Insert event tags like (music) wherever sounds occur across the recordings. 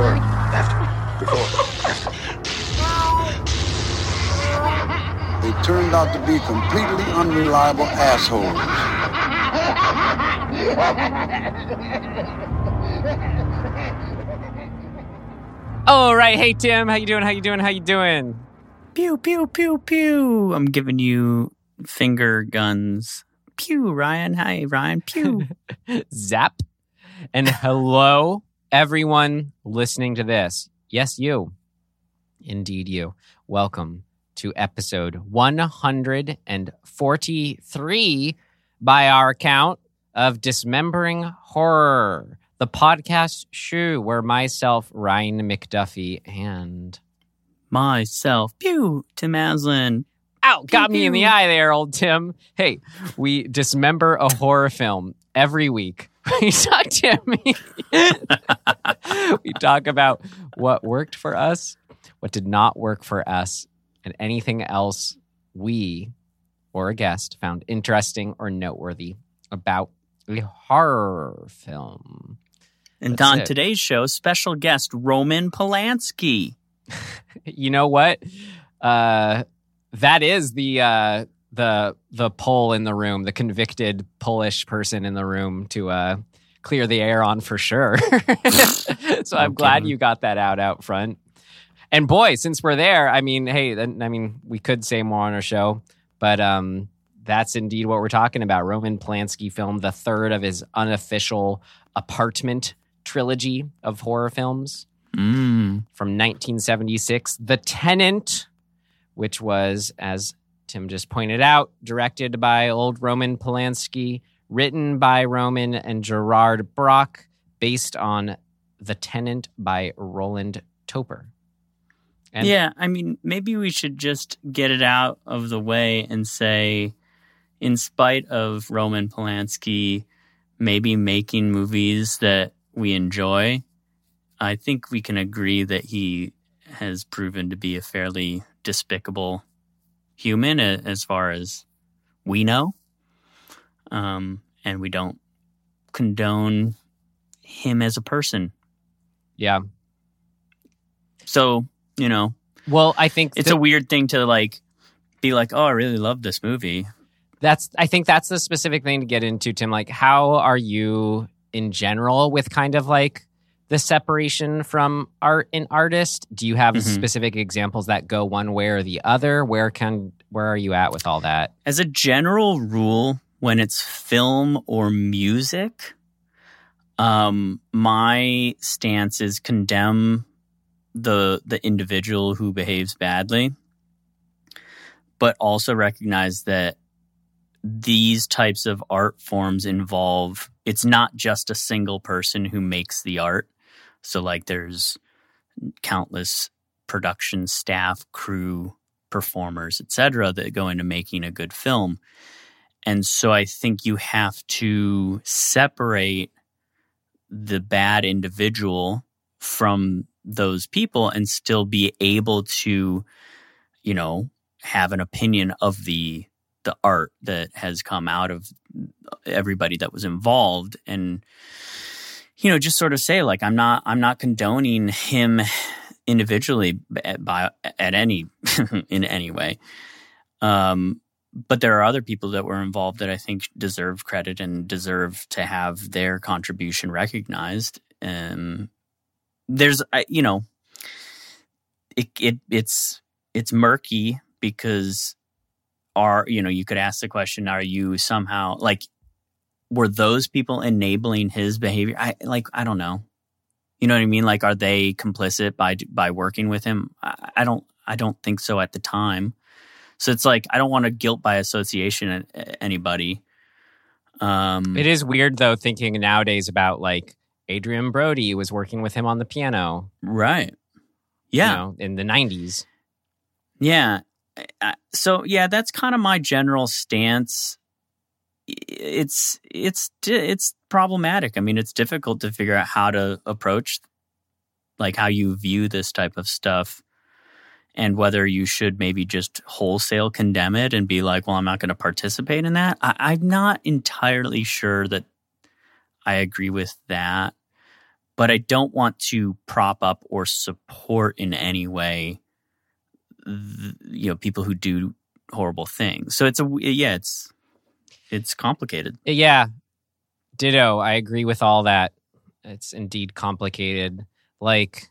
Before, after, before, after. They turned out to be completely unreliable assholes. All right, hey Tim, how you doing? How you doing? How you doing? Pew pew pew pew. I'm giving you finger guns. Pew, Ryan. Hi, Ryan. Pew. (laughs) Zap. And hello, everyone listening to this. Yes, you. Indeed, you. Welcome to episode 143 by our count of Dismembering Horror, the podcast show where myself, Ryan McDuffie, and Myself. Pew. Tim Aslin. Ow, got me in the eye there, old Tim. Hey, we dismember a horror film every week. (laughs) We talk Timmy. we talk about what worked for us, what did not work for us, and anything else we or a guest found interesting or noteworthy about a horror film. And That's on it. today's show, special guest Roman Polanski. (laughs) you know what? Uh, that is the uh, the the Pole in the room, the convicted Polish person in the room to uh, clear the air on for sure. (laughs) so I'm Okay. glad you got that out out front. And boy, since we're there, I mean, hey, I mean, we could say more on our show, but um, that's indeed what we're talking about. Roman Polanski film, the third of his unofficial apartment trilogy of horror films Mm. from 1976, The Tenant, which was, as Tim just pointed out, directed by old Roman Polanski, written by Roman and Gerard Brach, based on The Tenant by Roland Topor. And- yeah, I mean, maybe we should just get it out of the way and say, in spite of Roman Polanski maybe making movies that we enjoy, I think we can agree that he has proven to be a fairly despicable human as far as we know. Um, and we don't condone him as a person. Yeah. So, you know, Well, I think it's a weird thing to like be like, oh, I really love this movie. that's I think that's the specific thing to get into, Tim. Like, how are you in general with kind of like the separation from art and artist? Do you have Mhm. specific examples that go one way or the other? Where can where are you at with all that? As a general rule, when it's film or music, um, my stance is condemn the the individual who behaves badly, but also recognize that these types of art forms involve it's not just a single person who makes the art. So like there's countless production staff, crew, performers, etc., that go into making a good film. And so I think you have to separate the bad individual from those people and still be able to, you know, have an opinion of the the art that has come out of everybody that was involved and you know just sort of say like i'm not i'm not condoning him individually by, by at any (laughs) in any way. Um but there are other people that were involved that i think deserve credit and deserve to have their contribution recognized. Um there's I you know it, it it's it's murky because are you know you could ask the question are you somehow like were those people enabling his behavior i like i don't know you know what i mean like are they complicit by by working with him i, I don't i don't think so at the time so it's like i don't want to guilt by association at, at anybody um It is weird though thinking nowadays about like Adrien Brody was working with him on the piano. right you yeah know, in the nineties. Yeah. So yeah, that's kind of my general stance. It's it's it's problematic. I mean, it's difficult to figure out how to approach like how you view this type of stuff and whether you should maybe just wholesale condemn it and be like, well, I'm not going to participate in that. I, I'm not entirely sure that I agree with that. but I don't want to prop up or support in any way, you know, people who do horrible things. So it's a yeah, it's it's complicated. Yeah. Ditto. I agree with all that. It's indeed complicated. Like,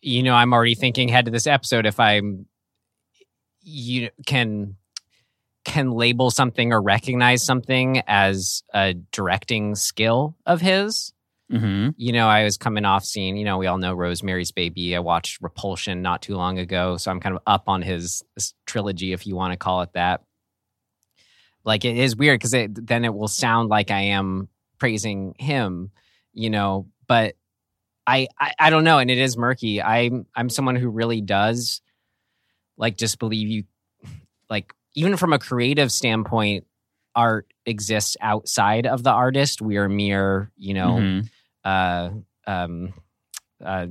you know, I'm already thinking ahead to this episode if I'm you can can label something or recognize something as a directing skill of his. Mm-hmm. You know, I was coming off seeing, you know, we all know Rosemary's Baby. I watched Repulsion not too long ago. So I'm kind of up on his, his trilogy, if you want to call it that. Like it is weird because it, then it will sound like I am praising him, you know, but I, I, I don't know. And it is murky. I'm, I'm someone who really does like just believe you, like, even from a creative standpoint, art exists outside of the artist. We are mere, you know, Mhm. uh, um, uh,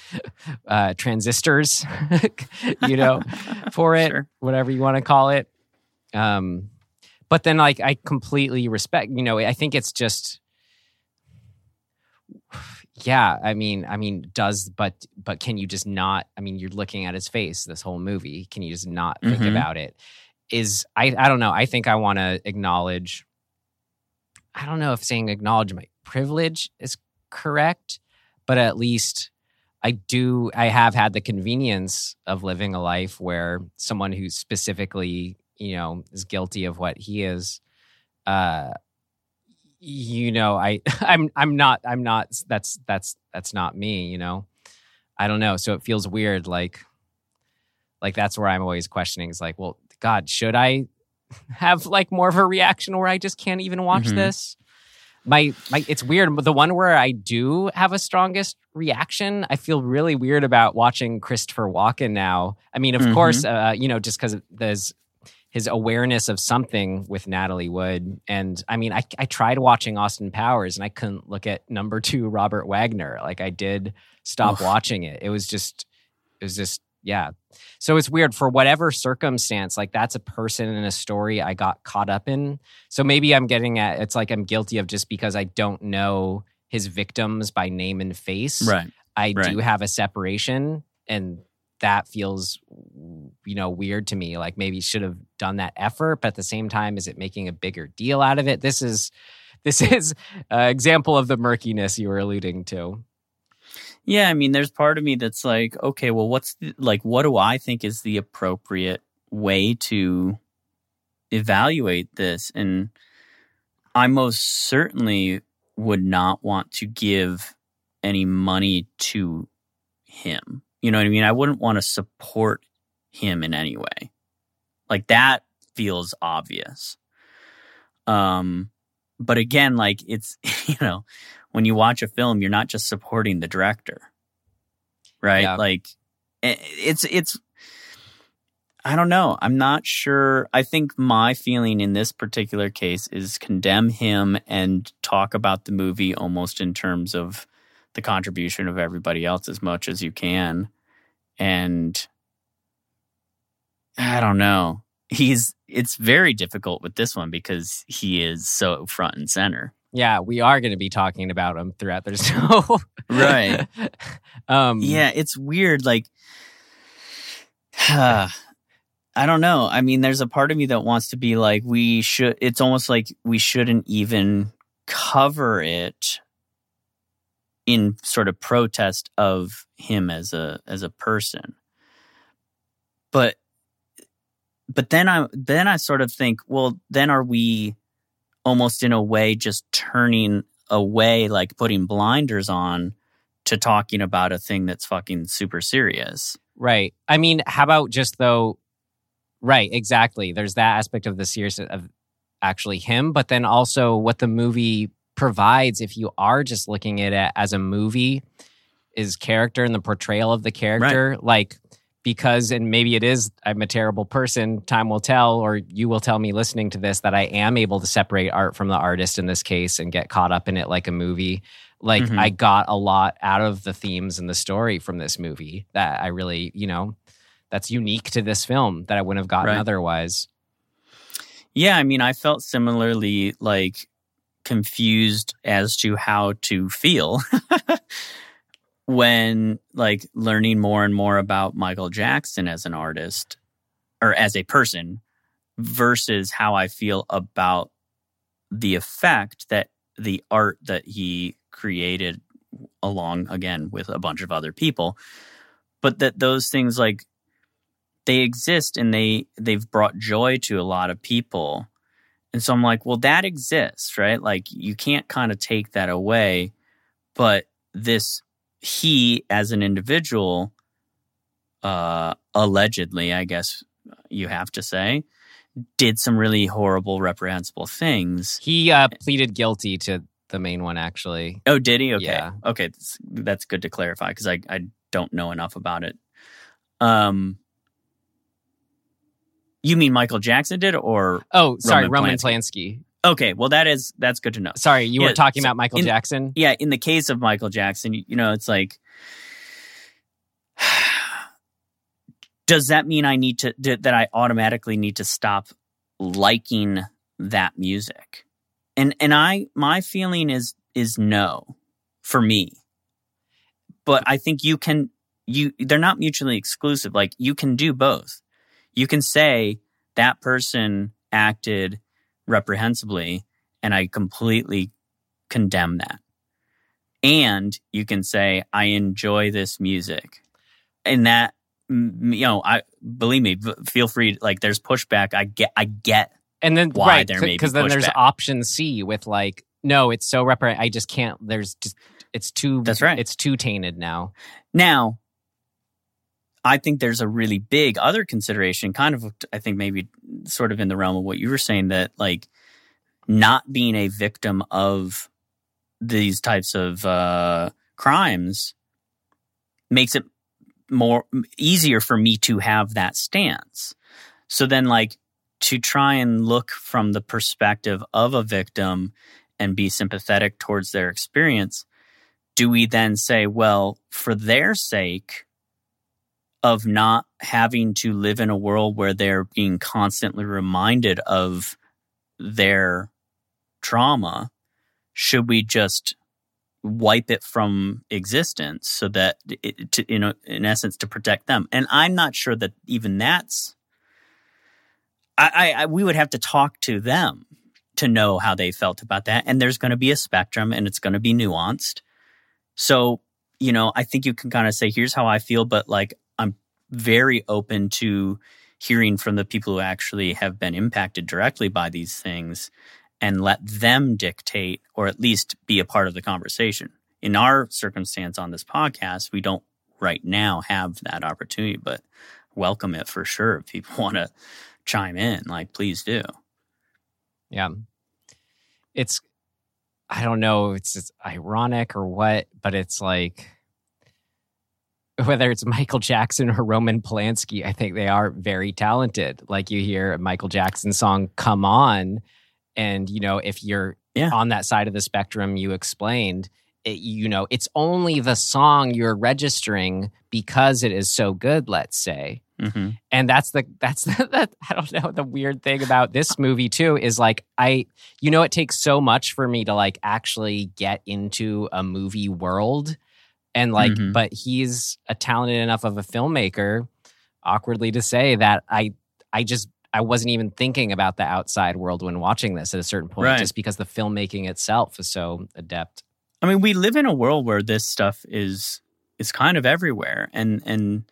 (laughs) uh, transistors, (laughs) you know, (laughs) for it, Sure. whatever you want to call it. Um, but then, like, I completely respect. You know, I think it's just, yeah. I mean, I mean, does but but can you just not? I mean, you're looking at his face this whole movie. Can you just not think Mhm. about it? Is I I don't know. I think I want to acknowledge. I don't know if saying acknowledge my privilege is correct, but at least I do. I have had the convenience of living a life where someone who specifically, you know, is guilty of what he is, uh, you know, I, (laughs) I'm, I'm not, I'm not. That's that's that's not me. You know, I don't know. So it feels weird. Like, like that's where I'm always questioning. Is like, well, God, should I (laughs) have like more of a reaction where I just can't even watch Mhm. this? My, my, it's weird. The one where I do have a strongest reaction, I feel really weird about watching Christopher Walken now. I mean, of Mhm. course, uh, you know, just because there's his awareness of something with Natalie Wood. And I mean, I, I tried watching Austin Powers and I couldn't look at number two, Robert Wagner. Like I did stop Oof. watching it. It was just, it was just, yeah. So it's weird for whatever circumstance, like that's a person in a story I got caught up in. So maybe I'm getting at, it's like I'm guilty of just because I don't know his victims by name and face. Right. I Right. do have a separation and that feels you know weird to me like maybe should have done that effort but at the same time is it making a bigger deal out of it this is this (laughs) is an example of the murkiness you were alluding to Yeah, I mean, there's part of me that's like, okay, well, what's the, like, what do I think is the appropriate way to evaluate this? And I most certainly would not want to give any money to him. You know what I mean? I wouldn't want to support him in any way. Like that feels obvious. Um, but again, like it's, (laughs) you know, when you watch a film, you're not just supporting the director, right? Yeah. Like it's, it's, I don't know. I'm not sure. I think my feeling in this particular case is condemn him and talk about the movie almost in terms of the contribution of everybody else as much as you can. And I don't know. He's, it's very difficult with this one because he is so front and center. yeah we are going to be talking about him throughout the (laughs) show Right. (laughs) um Yeah, it's weird. Like, (sighs) I don't know. I mean, there's a part of me that wants to be like, we should, it's almost like we shouldn't even cover it in sort of protest of him as a as a person but but then i then i sort of think well then are we almost in a way just turning away like putting blinders on to talking about a thing that's fucking super serious Right. I mean, how about just though? Right. Exactly. There's that aspect of the seriousness of actually him, but then also what the movie provides. If you are just looking at it as a movie, is character and the portrayal of the character. Like because, and maybe it is I'm a terrible person. Time will tell, or you will tell me listening to this that I am able to separate art from the artist in this case and get caught up in it like a movie like Mhm. I got a lot out of the themes and the story from this movie that I really, you know, that's unique to this film that I wouldn't have gotten Right. otherwise. Yeah, I mean, I felt similarly like confused as to how to feel (laughs) when like learning more and more about Michael Jackson as an artist or as a person versus how I feel about the effect that the art that he created along again with a bunch of other people but that those things like they exist and they they've brought joy to a lot of people and so i'm like well that exists right? Like you can't kind of take that away but this he as an individual uh allegedly i guess you have to say did some really horrible reprehensible things. He uh, pleaded guilty to the main one, actually. oh did he? Okay. Yeah. okay that's, that's good to clarify because I, I don't know enough about it. Um you mean michael jackson did or Oh, sorry, Roman Roman Polanski. Polanski. okay well that is that's good to know Sorry, you Yeah, were talking so about Michael in- Jackson. yeah, in the case of Michael Jackson, you know, it's like, (sighs) does that mean I need to that I automatically need to stop liking that music? And and I my feeling is is no for me. But I think you can you they're not mutually exclusive. Like you can do both. You can say that person acted reprehensibly and I completely condemn that. And you can say, I enjoy this music. And that, you know, I believe me, feel free. Like there's pushback. I get, I get. And then why right, there because then there's option C with like, no, it's so repre I just can't. There's just it's too. That's right. It's too tainted now. Now, I think there's a really big other consideration, kind of, I think maybe sort of in the realm of what you were saying that like not being a victim of these types of uh, crimes makes it more easier for me to have that stance. So then, like, to try and look from the perspective of a victim and be sympathetic towards their experience, do we then say, well, for their sake of not having to live in a world where they're being constantly reminded of their trauma, should we just wipe it from existence so that it, to, in, a, in essence to protect them? And i'm not sure that even that's I, we would have to talk to them to know how they felt about that. And there's going to be a spectrum and it's going to be nuanced. So you know i think you can kind of say here's how i feel but like very open to hearing from the people who actually have been impacted directly by these things and let them dictate or at least be a part of the conversation. In our circumstance on this podcast, we don't right now have that opportunity, but welcome it for sure. If people (laughs) want to chime in, like, please do. Yeah. It's I don't know, it's just ironic or what, but it's like (laughs) whether it's Michael Jackson or Roman Polanski, I think they are very talented. Like you hear a Michael Jackson song come on and you know if you're Yeah. on that side of the spectrum you explained it, you know it's only the song you're registering because it is so good let's say hmm and that's the that's (laughs) the, that i don't know the weird thing about this movie too is like i you know it takes so much for me to like actually get into a movie world and like Mhm. but he's a talented enough of a filmmaker awkwardly to say that i i just i wasn't even thinking about the outside world when watching this at a certain point Right. just because the filmmaking itself is so adept I mean, we live in a world where this stuff is is kind of everywhere, and and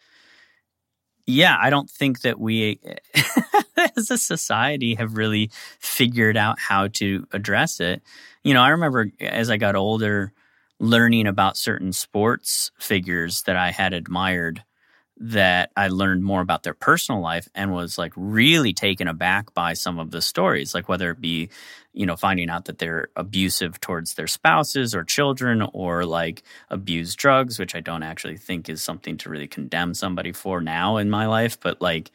yeah, I don't think that we (laughs) as a society have really figured out how to address it. You know, I remember as I got older, learning about certain sports figures that I had admired. That I learned more about their personal life and was like really taken aback by some of the stories, like whether it be you know, finding out that they're abusive towards their spouses or children or like abuse drugs, which I don't actually think is something to really condemn somebody for now in my life, but like,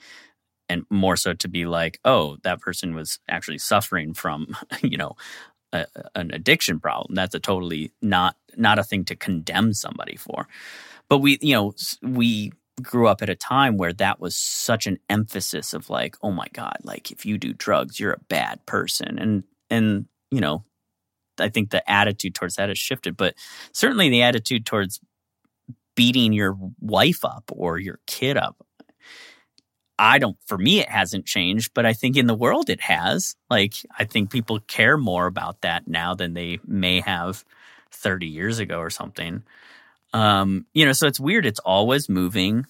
and more so to be like, oh, that person was actually suffering from, (laughs) you know, a, an addiction problem. That's a totally not not a thing to condemn somebody for. But we, you know, we grew up at a time where that was such an emphasis of like, oh my god, like if you do drugs, you're a bad person, and and you know I think the attitude towards that has shifted, but certainly the attitude towards beating your wife up or your kid up. I don't, for me, it hasn't changed, but I think in the world it has. Like, I think people care more about that now than they may have 30 years ago or something. Um, you know, so it's weird. It's always moving.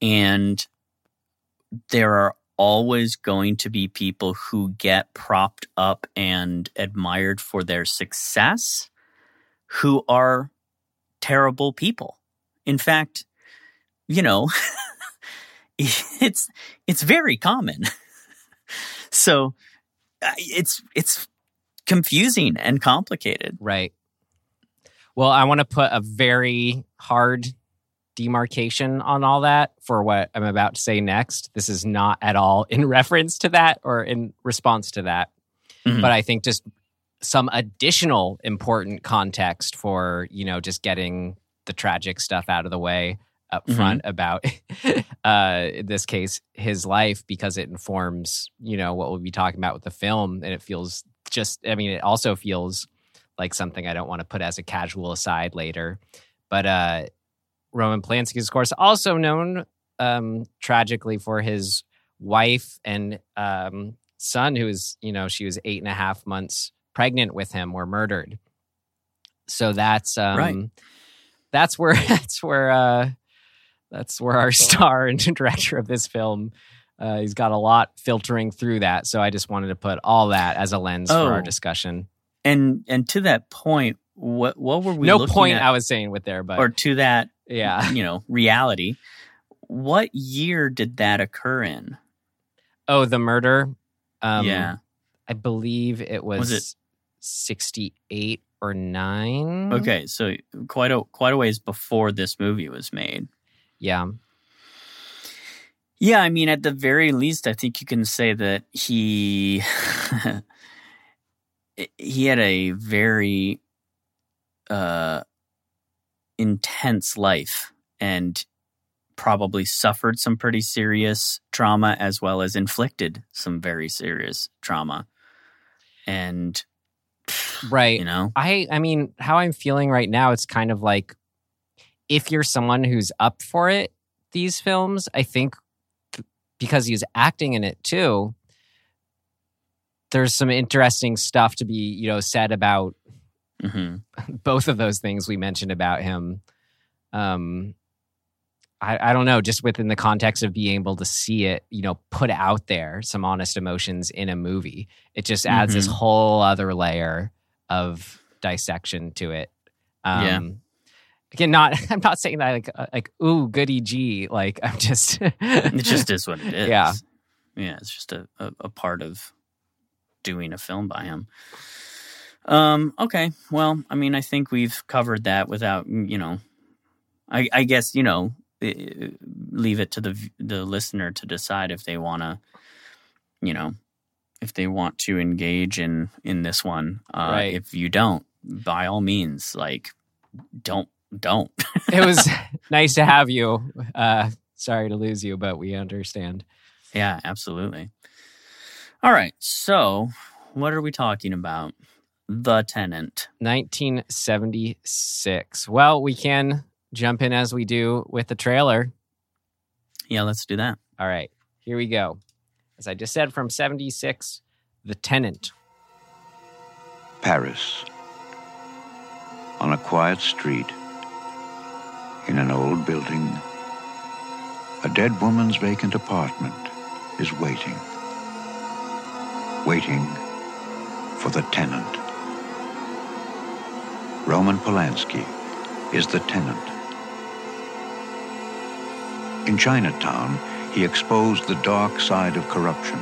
And there are always going to be people who get propped up and admired for their success who are terrible people. In fact, you know, (laughs) (laughs) it's it's very common. (laughs) so uh, it's it's confusing and complicated. Right. Well, I want to put a very hard demarcation on all that for what I'm about to say next. This is not at all (laughs) in reference to that or in response to that. Mhm. But I think just some additional important context for, you know, just getting the tragic stuff out of the way up front about (laughs) uh in this case his life because it informs, you know, what we'll be talking about with the film and it feels just I mean it also feels like something I don't want to put as a casual aside later. But uh Roman Polanski is, of course, also known um, tragically for his wife and um, son, who is, you know, she was eight and a half months pregnant with him, were murdered. So that's um, Right. that's where (laughs) that's where uh, that's where our (laughs) star and (laughs) director of this film. Uh, he's got a lot filtering through that, so I just wanted to put all that as a lens for our Oh. discussion. And and to that point, what what were we no point at, I was saying with there, but or to that yeah. you know reality? What year did that occur in? Oh, the murder. Um, yeah. I believe it was, Was it- 68 or 9. Okay, so quite a quite a ways before this movie was made. Yeah. Yeah, I mean, at the very least, I think you can say that he (laughs) he had a very uh, intense life and probably suffered some pretty serious trauma as well as inflicted some very serious trauma. And (sighs) Right. you know, I I mean, how I'm feeling right now, it's kind of like if you're someone who's up for it, these films, I think because he's acting in it too, there's some interesting stuff to be, you know, said about hmm (laughs) both of those things we mentioned about him. Um, I, I don't know, just within the context of being able to see it, you know, put out there some honest emotions in a movie, it just adds this whole other layer of dissection to it. Um, Yeah. Again, not (laughs) I'm not saying that like uh, like ooh goody gee like I'm just it (laughs) just is what it is. Yeah. yeah, it's just a, a, a part of doing a film by him. Um. Okay. Well, I mean, I think we've covered that without, you know, I, I guess you know, leave it to the the listener to decide if they want to, you know, if they want to engage in in this one. Uh, Right. If you don't, by all means, like, don't don't. it was (laughs) nice to have you. Uh, sorry to lose you, but we understand. Yeah, absolutely. All right. So, what are we talking about? The Tenant. 1976. Well, we can jump in as we do with the trailer. Yeah, let's do that. All right, here we go. As I just said, from 76, The Tenant. Paris. On a quiet street, in an old building, a dead woman's vacant apartment is waiting. Waiting for the tenant. Roman Polanski is the tenant. In Chinatown, he exposed the dark side of corruption.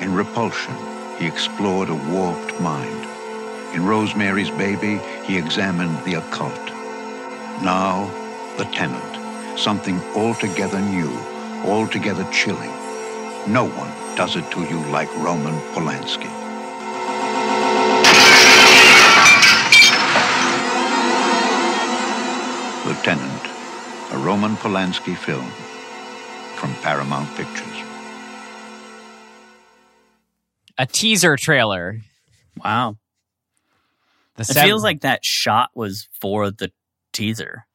In Repulsion, he explored a warped mind. In Rosemary's Baby, he examined the occult. Now, the tenant, something altogether new, altogether chilling. No one does it to you like Roman Polanski. The Tenant, a Roman Polanski film from Paramount Pictures. A teaser trailer. Wow. The It seven- feels like that shot was for the teaser.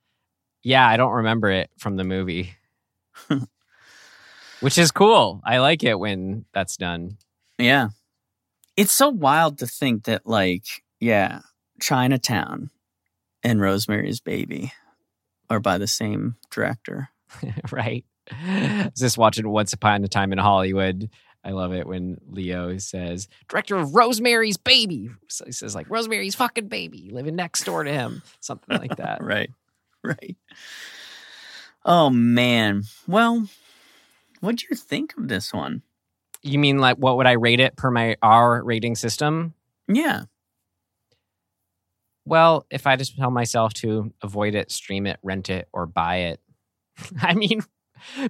Yeah, I don't remember it from the movie, (laughs) which is cool. I like it when that's done. Yeah. It's so wild to think that, like, yeah, Chinatown and Rosemary's Baby are by the same director. (laughs) right? I was just watching Once Upon a Time in Hollywood. I love it when Leo says, director of Rosemary's Baby. So he says, like, Rosemary's fucking baby living next door to him. Something like that. (laughs) Right. (laughs) Right. Oh, man. Well, what'd you think of this one? You mean like what would I rate it per my R rating system? Yeah. Well, if I just tell myself to avoid it, stream it, rent it, or buy it, (laughs) I mean,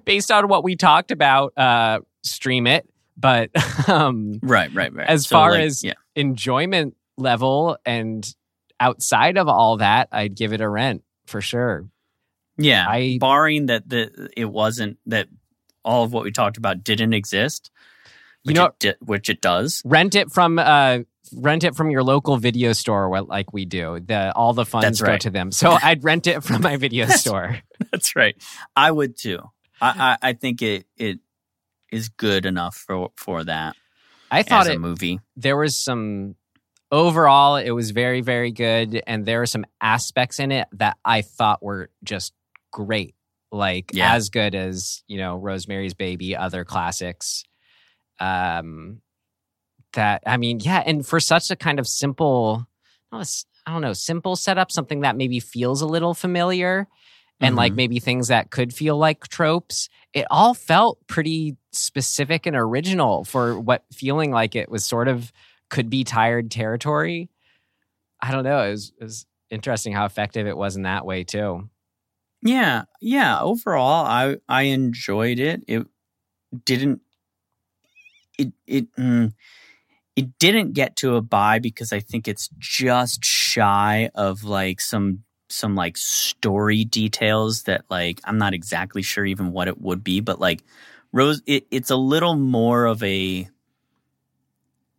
based on what we talked about, uh, stream it. But (laughs) um, Right, right, right. As So, far like, as- yeah. enjoyment level and outside of all that, I'd give it a rent for sure. Yeah. I- barring that the it wasn't that all of what we talked about didn't exist. You Which know- it di- which it does. Rent it from uh, rent it from your local video store, like we do. The all the funds go to them. So (laughs) I'd rent it from my video That's- store. (laughs) That's right. I would too. I, I, I think it it is good enough for for that I thought it movie. there was some overall it was very very good and there were some aspects in it that i thought were just great like Yeah. as good as you know rosemary's baby other classics um that i mean yeah and for such a kind of simple not a s- i don't know simple setup something that maybe feels a little familiar and like Mhm. maybe things that could feel like tropes it all felt pretty specific and original for what feeling like it was sort of could be tired territory i don't know it was, it was interesting how effective it was in that way too Yeah, yeah. Overall, I I enjoyed it. It didn't. It it mm, it didn't get to a buy because I think it's just shy of like some some like story details that like I'm not exactly sure even what it would be, but like Rose, it, it's a little more of a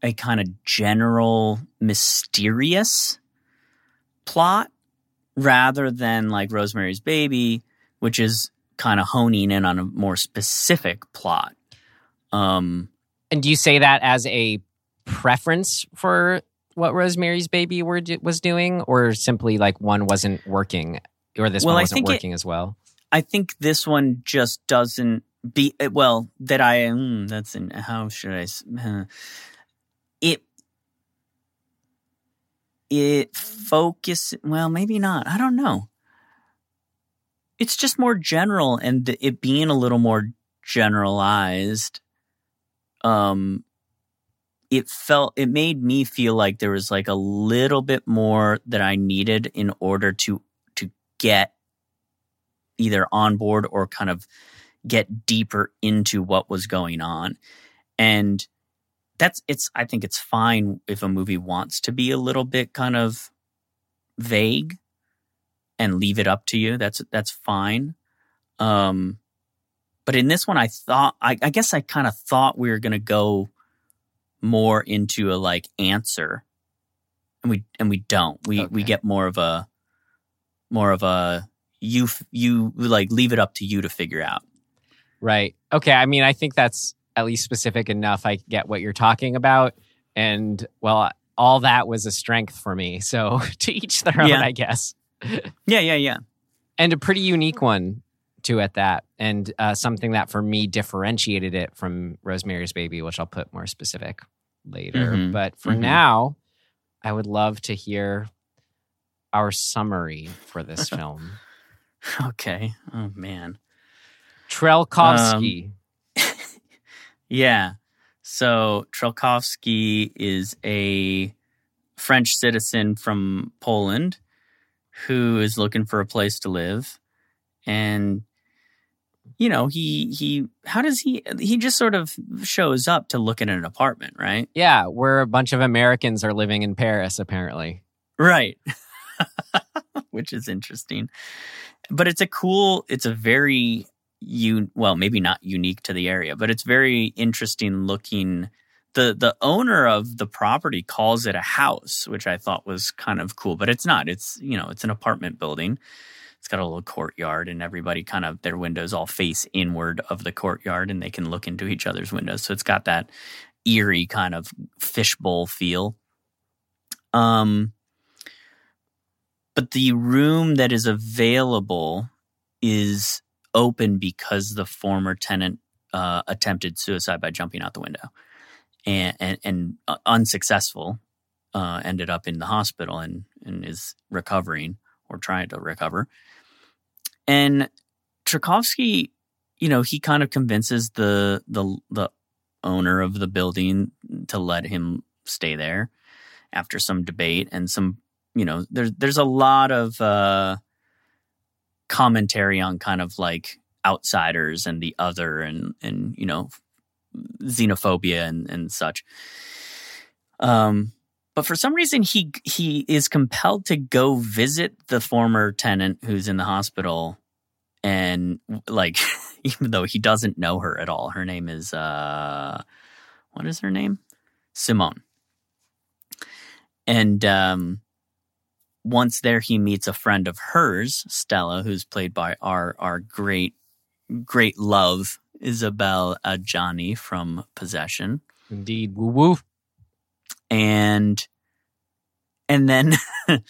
a kind of general mysterious plot rather than like Rosemary's Baby, which is kind of honing in on a more specific plot. Um, and do you say that as a preference for what rosemary's baby were, was doing or simply like one wasn't working or this Well, one wasn't think it- working as well I think this one just doesn't be well that I mm, that's in how should I s- uh, it it focus well maybe not I don't know it's just more general and it being a little more generalized um it felt it made me feel like there was like a little bit more that I needed in order to to get either on board or kind of get deeper into what was going on. And that's it's I think it's fine if a movie wants to be a little bit kind of vague and leave it up to you. That's that's fine. Um but in this one I thought I, I guess I kind of thought we were gonna go more into a like answer. And we and we don't. We we get more of a more of a you you like leave it up to you to figure out. Right. Okay. I mean, I think that's at least specific enough. I get what you're talking about. And well, all that was a strength for me. So (laughs) to each their own, Yeah. I guess. (laughs) Yeah, yeah, yeah. And a pretty unique one, too, at that. And uh, something that for me differentiated it from Rosemary's Baby, which I'll put more specific later. Mhm. But for Mhm. now, I would love to hear our summary for this (laughs) film. Okay. Oh man. Trelkovsky. Yeah. So Trelkovsky is a French citizen from Poland who is looking for a place to live. And you know, he he how does he he just sort of shows up to look at an apartment, right? yeah, where a bunch of Americans are living in Paris, apparently. Right. (laughs) Which is interesting. But it's a cool, it's a very you well, maybe not unique to the area, but it's very interesting looking the the owner of the property calls it a house, which I thought was kind of cool, but it's not. It's you know it's an apartment building. It's got a little courtyard, and everybody kind of their windows all face inward of the courtyard, and they can look into each other's windows. So it's got that eerie kind of fishbowl feel. Um, but the room that is available is open because the former tenant uh, attempted suicide by jumping out the window and and, and uh, unsuccessful. Uh, ended up in the hospital and and is recovering or trying to recover. And Trelkovsky, you know, he kind of convinces the the the owner of the building to let him stay there after some debate and some you know there's there's a lot of uh commentary on kind of like outsiders and the other and and you know xenophobia and and such. Um but for some reason he he is compelled to go visit the former tenant who's in the hospital and like (laughs) even though he doesn't know her at all her name is uh what is her name? Simone. And um once there he meets a friend of hers stella who's played by our our great great love isabelle adjani from possession Indeed. Woo woo. and and then (laughs)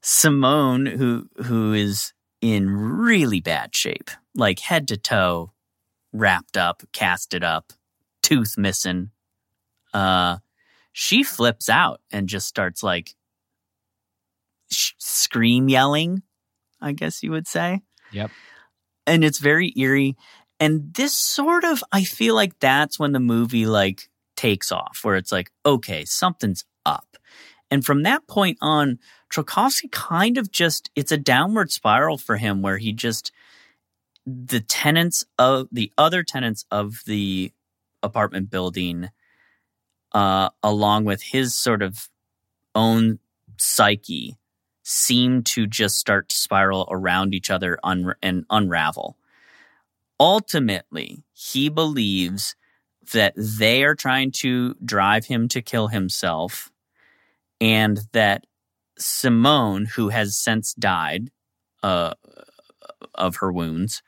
Simone, who who is in really bad shape, like head to toe, wrapped up, casted up, tooth missing. Uh, she flips out and just starts like sh- scream yelling. I guess you would say. Yep. And it's very eerie. And this sort of, I feel like that's when the movie like takes off, where it's like, okay, something's up. And from that point on, Trelkovsky kind of just, it's a downward spiral for him where he just, the tenants of, the other tenants of the apartment building, uh, along with his sort of own psyche, seem to just start to spiral around each other un- and unravel. Ultimately, he believes that they are trying to drive him to kill himself and that Simone, who has since died uh, of her wounds,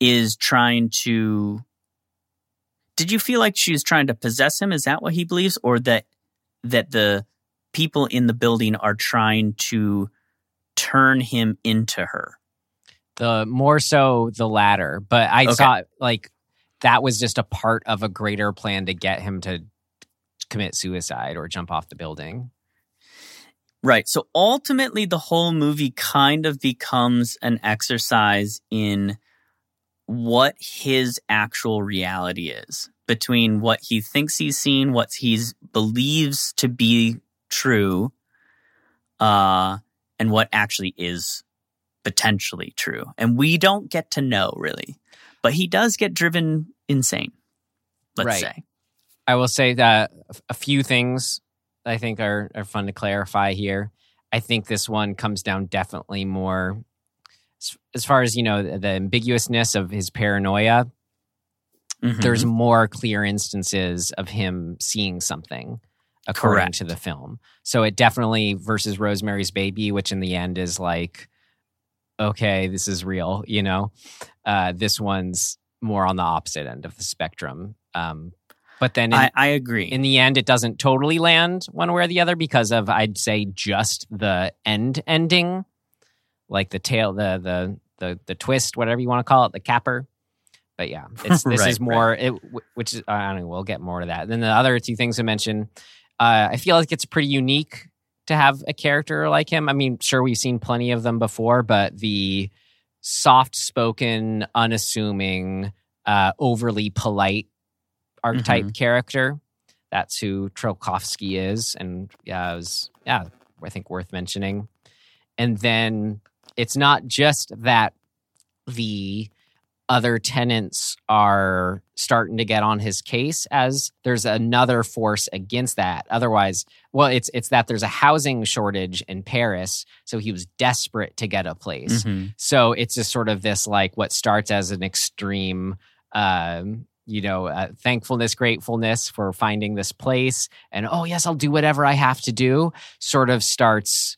is trying to. Did you feel like she was trying to possess him? Is that what he believes, or that that the people in the building are trying to turn him into her? The more so the latter, but I Okay. thought like that was just a part of a greater plan to get him to commit suicide or jump off the building. Right. So ultimately, the whole movie kind of becomes an exercise in what his actual reality is between what he thinks he's seen, what he believes to be true, uh, and what actually is potentially true. And we don't get to know really, but he does get driven insane. Let's Right. say. I will say that a few things I think are, are fun to clarify here. I think this one comes down definitely more as, far as you know the, the ambiguousness of his paranoia. Mhm. There's more clear instances of him seeing something according Correct. to the film. So it definitely versus Rosemary's Baby, which in the end is like, okay, this is real. You know, uh, this one's more on the opposite end of the spectrum. Um, but then in, I, I agree. in the end, it doesn't totally land one way or the other because of I'd say just the end ending, like the tail, the the the the twist, whatever you want to call it, the capper. But yeah, it's (laughs) this Right, is more it, which is I don't know. We'll get more to that. Then the other two things I mentioned, uh, I feel like it's pretty unique to have a character like him. I mean, sure we've seen plenty of them before, but the soft spoken, unassuming, uh, overly polite archetype character. That's who Trelkovsky is, and yeah, it was yeah, I think worth mentioning. And then it's not just that the other tenants are starting to get on his case as there's another force against that otherwise well it's it's that there's a housing shortage in Paris so he was desperate to get a place Mhm. so it's just sort of this like what starts as an extreme um, you know, uh, thankfulness, gratefulness for finding this place, and oh yes, I'll do whatever I have to do. Sort of starts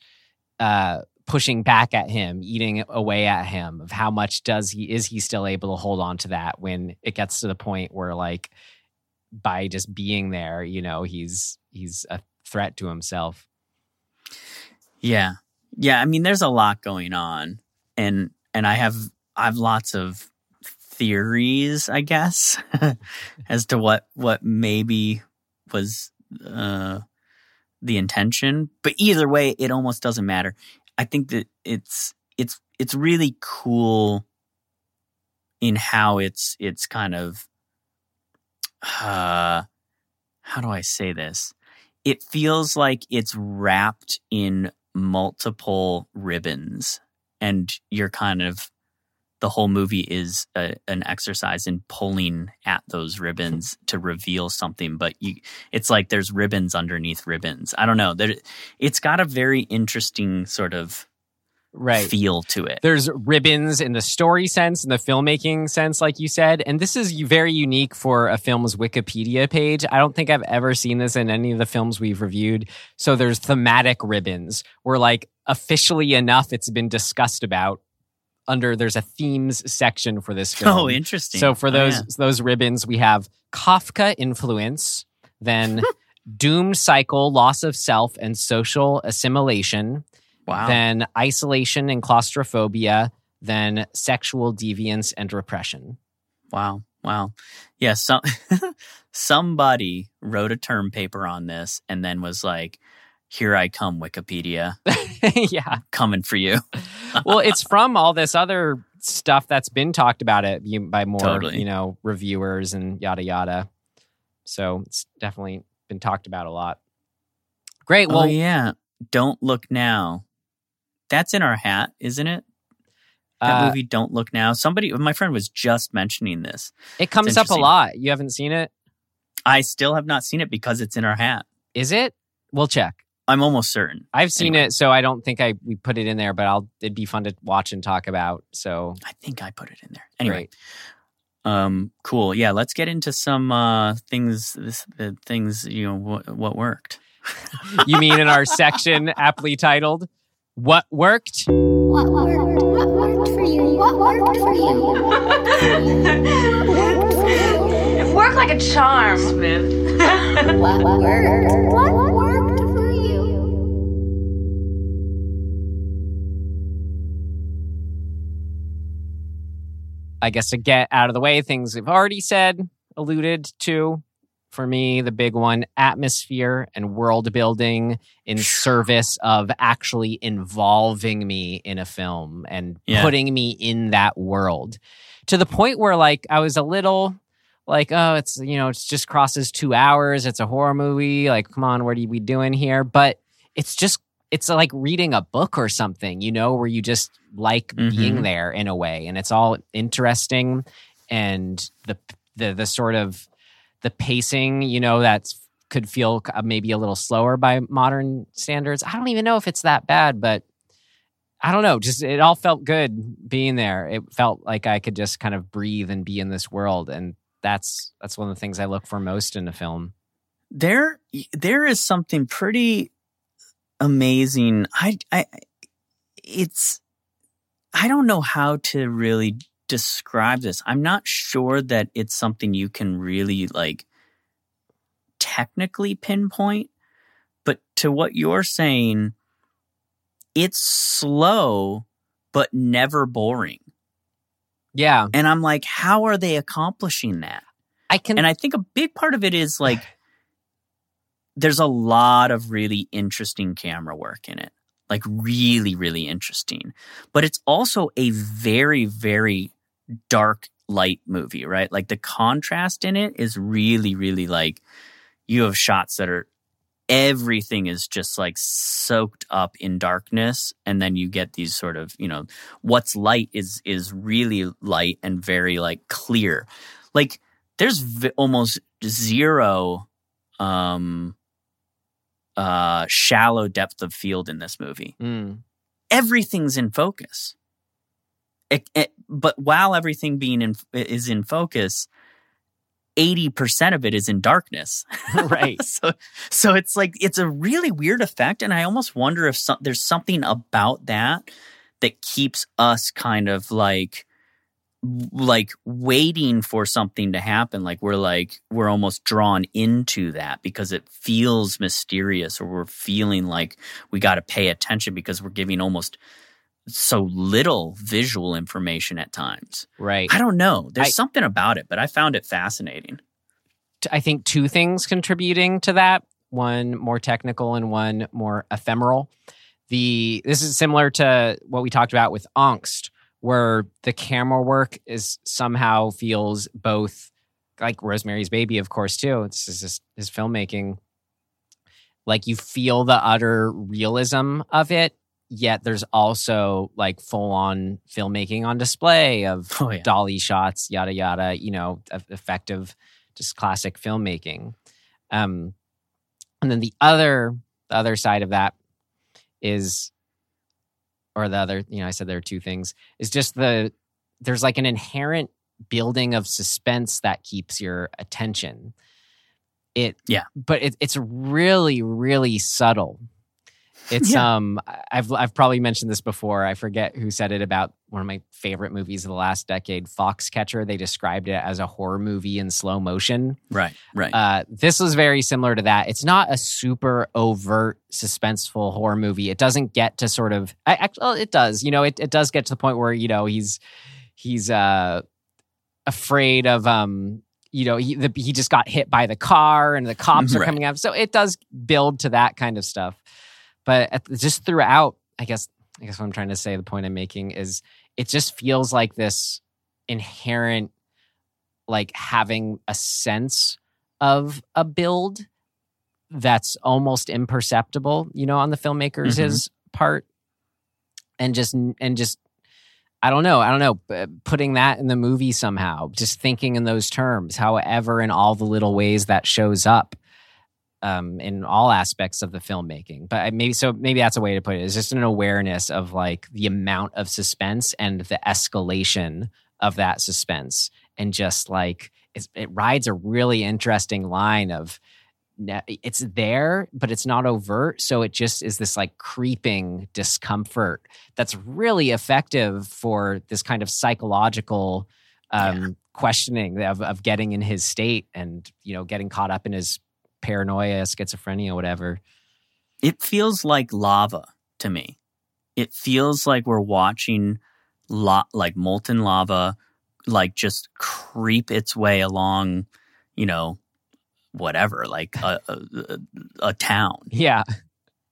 uh, pushing back at him, eating away at him. Of how much does he is he still able to hold on to that when it gets to the point where like by just being there, you know, he's he's a threat to himself. Yeah. Yeah, I mean there's a lot going on and and I have I have lots of theories, I guess, (laughs) as to what what maybe was uh the intention, but either way it almost doesn't matter. I think that it's it's it's really cool in how it's it's kind of uh how do I say this? It feels like it's wrapped in multiple ribbons and you're kind of the whole movie is a, an exercise in pulling at those ribbons (laughs) to reveal something but you it's like there's ribbons underneath ribbons i don't know there, it's got a very interesting sort of Right. feel to it There's ribbons in the story sense, in the filmmaking sense, like you said. And this is very unique for a film's Wikipedia page. I don't think I've ever seen this in any of the films we've reviewed. So there's thematic ribbons where, like, officially enough, it's been discussed about under there's a themes section for this (laughs) oh, film. oh interesting So for Oh, those yeah. those ribbons, we have Kafka influence, then (laughs) doomed cycle, loss of self, and social assimilation wow then isolation and claustrophobia, then sexual deviance and repression. Wow. Wow. Yeah. Some, (laughs) somebody wrote a term paper on this and then was like, here I come, Wikipedia, (laughs) yeah. coming for you. (laughs) Well, it's from all this other stuff that's been talked about it by more, Totally. you know, reviewers and yada yada. So it's definitely been talked about a lot. Great. Well, oh, yeah. Don't Look Now. That's in our hat, isn't it? That uh, movie, Don't Look Now. Somebody, my friend was just mentioning this. it comes up a lot. You haven't seen it? I still have not seen it because it's in our hat. Is it? We'll check. I'm almost certain. I've seen Anyway. it, so I don't think I we put it in there, but I'll it'd be fun to watch and talk about. So I think I put it in there. Anyway, great. um, cool. Yeah, let's get into some uh, things. This, the things you know what, what worked. (laughs) You mean in our section aptly titled "What Worked"? What worked? What worked for you? What worked for you? What worked for you? It worked like a charm, Smith. What worked? What worked I guess to get out of the way, things we've already said, alluded to. For me, the big one atmosphere and world building in service of actually involving me in a film and Yeah. putting me in that world to the point where, like, I was a little like, oh, it's, you know, it's just crosses two hours. It's a horror movie. Like, come on, what are we doing here? But it's just, it's like reading a book or something, you know, where you just like being Mhm. there in a way. And it's all interesting. And the, the, the sort of, the pacing, you know, that's could feel uh, maybe a little slower by modern standards. I don't even know if it's that bad, but I don't know. Just it all felt good being there. It felt like I could just kind of breathe and be in this world, and that's that's one of the things I look for most in a film. there there is something pretty amazing i i it's i don't know how to really describe this i'm not sure that it's something you can really like technically pinpoint but to what you're saying it's slow but never boring Yeah, and i'm like how are they accomplishing that I can. and I think a big part of it is like there's a lot of really interesting camera work in it. Like really, really interesting. But it's also a very, very dark light movie, right? Like the contrast in it is really, really like you have shots that are everything is just like soaked up in darkness and then you get these sort of you know what's light is is really light and very like clear like there's v- almost zero um uh shallow depth of field in this movie Mm, everything's in focus it, it, but while everything being in is in focus 80% of it is in darkness. (laughs) Right. (laughs) so so it's like it's a really weird effect and I almost wonder if some, there's something about that that keeps us kind of like like waiting for something to happen like we're like we're almost drawn into that because it feels mysterious or we're feeling like we got to pay attention because we're giving almost so little visual information at times Right. i don't know there's I- something about it but i found it fascinating I think two things contributing to that. One more technical and one more ephemeral. The this is similar to what we talked about with Angst, where the camera work is somehow feels both like Rosemary's Baby, of course, too. This is just his filmmaking. Like you feel the utter realism of it, yet there's also like full on filmmaking on display of oh yeah dolly shots, yada yada. You know, effective, just classic filmmaking. Um, and then the other, the other side of that is, or the other, you know, I said there are two things. Is just the there's like an inherent building of suspense that keeps your attention. It Yeah. but it, it's really really subtle. It's Yeah. um I've I've probably mentioned this before. I forget who said it about one of my favorite movies of the last decade, Foxcatcher. They described it as a horror movie in slow motion. right right Uh, this was very similar to that. It's not a super overt, suspenseful horror movie. It doesn't get to sort of. I, actually, it does. You know, it, it does get to the point where you know he's he's uh afraid of um you know he the, he just got hit by the car and the cops are Right. coming up. So it does build to that kind of stuff. But at, just throughout, I guess I guess what I'm trying to say, the point I'm making is it just feels like this inherent like having a sense of a build that's almost imperceptible, you know, on the filmmaker's Mhm. his part, and just and just I don't know, I don't know, putting that in the movie somehow, just thinking in those terms, however, in all the little ways that shows up. Um, in all aspects of the filmmaking, but I- maybe so. Maybe that's a way to put it. It's just an awareness of like the amount of suspense and the escalation of that suspense, and just like it's, it rides a really interesting line of it's there but it's not overt so it just is this like creeping discomfort that's really effective for this kind of psychological um questioning of, of getting in his state and you know getting caught up in his paranoia schizophrenia whatever it feels like lava to me. It feels like we're watching lo- like molten lava like just creep its way along, you know, whatever, like a, a, a, a town. yeah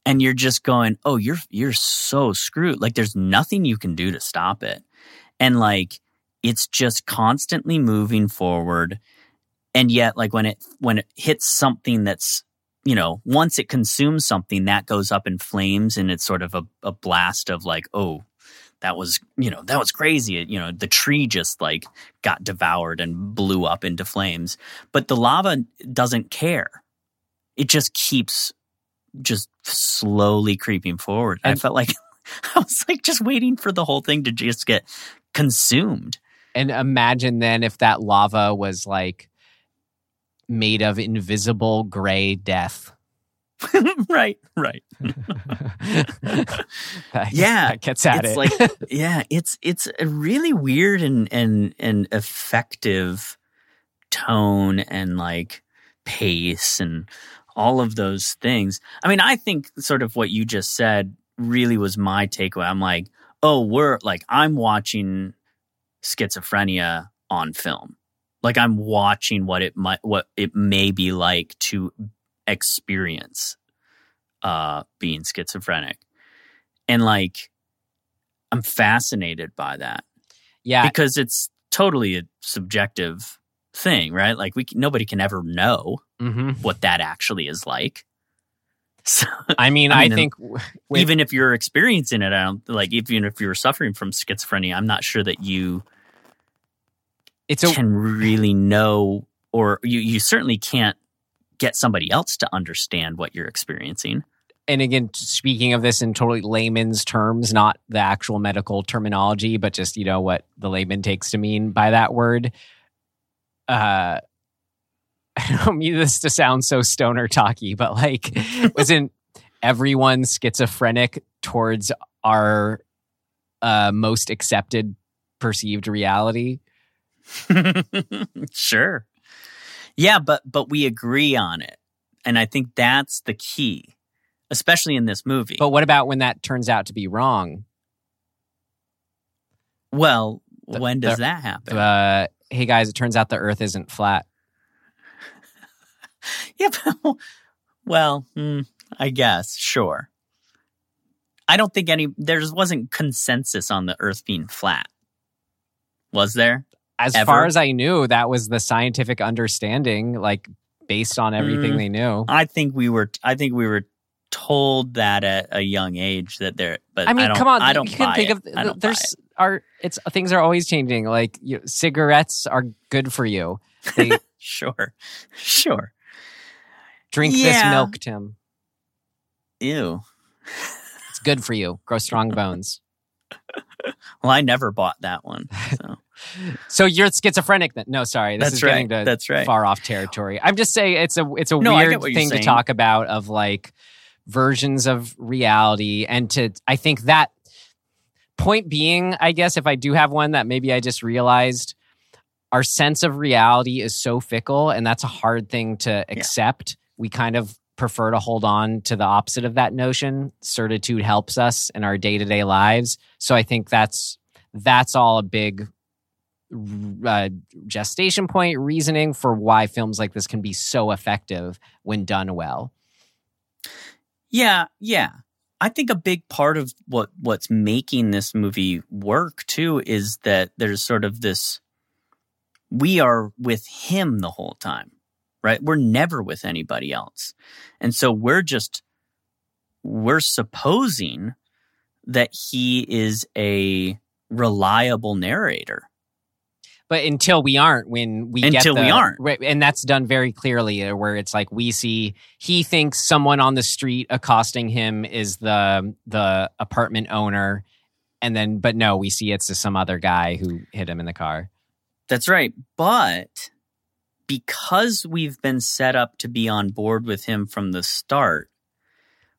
And you're just going, "Oh, you're you're so screwed. Like there's nothing you can do to stop it." And like it's just constantly moving forward. And yet like when it when it hits something that's you know, once it consumes something, that goes up in flames and it's sort of a, a blast of like, oh, that was, you know, that was crazy. You know, the tree just like got devoured and blew up into flames. But the lava doesn't care. It just keeps just slowly creeping forward. I felt like (laughs) I was like just waiting for the whole thing to just get consumed. and imagine then if that lava was like made of invisible gray death. (laughs) Right, right. (laughs) (laughs) That- Yeah, that gets at it's it. like yeah it's it's a really weird and and and effective tone and like pace and all of those things. I mean i think sort of what you just said really was my takeaway. I'm like oh we're like i'm watching schizophrenia on film like i'm watching what it might what it may be like to experience uh being schizophrenic. And like i'm fascinated by that. Yeah. Because it's totally a subjective thing right? Like we nobody can ever know hmm what that actually is like. (laughs) So I mean, I I, think even if you're experiencing it i don't like even if you're suffering from schizophrenia i'm not sure that you it's a can really know or you, you certainly can't get somebody else to understand what you're experiencing and again, speaking of this in totally layman's terms, not the actual medical terminology, but just you know what the layman takes to mean by that word. Uh, (laughs) I don't mean this to sound so stoner talky, but like, (laughs) wasn't everyone schizophrenic towards our uh, most accepted perceived reality? (laughs) sure. Yeah, but but we agree on it. And I think that's the key, especially in this movie. But what about when that turns out to be wrong? well, The- when does the- that happen? Uh, hey guys, it turns out the Earth isn't flat. (laughs) yeah, but, well, hmm, I guess, sure. I don't think any there wasn't consensus on the earth being flat. Was there? As Ever? far as I knew, that was the scientific understanding, like based on everything Mm. they knew. I think we were I think we were told that at a young age that there but I mean, don't, come on, I don't you can think it. of I there's buy are it's things are always changing. Like you, cigarettes are good for you. They. (laughs) Sure. Sure. drink this milk, Tim. Ew. It's good for you. Grow strong bones. (laughs) Well, I never bought that one. So So you're schizophrenic then? No, sorry. This That's is getting right. to That's right. far off territory. I'm just saying it's a it's a No, weird thing to talk about of like versions of reality and to I think that point being, I guess if I do have one that maybe I just realized our sense of reality is so fickle and that's a hard thing to accept. We kind of prefer to hold on to the opposite of that notion. Certitude helps us in our day-to-day lives. So I think that's that's all a big uh, gestation point reasoning for why films like this can be so effective when done well. Yeah, yeah. I think a big part of what what's making this movie work too is that there's sort of this we are with him the whole time. Right? We're never with anybody else. And so we're just we're supposing that he is a reliable narrator. But until we aren't, when we get Until we aren't. right, and that's done very clearly, uh, where it's like we see he thinks someone on the street accosting him is the the apartment owner, and then but no, we see it's just some other guy who hit him in the car. That's right. But because we've been set up to be on board with him from the start,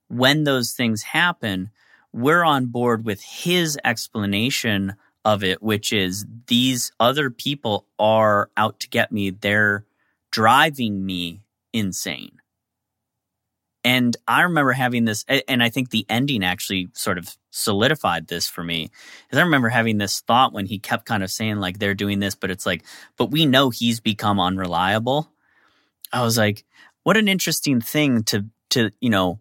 when those things happen, we're on board with his explanation of it, which is these other people are out to get me. They're driving me insane. And I remember having this, and I think the ending actually sort of solidified this for me. Is I remember having this thought when he kept kind of saying like they're doing this, but it's like, but we know he's become unreliable. I was like, what an interesting thing to to you know.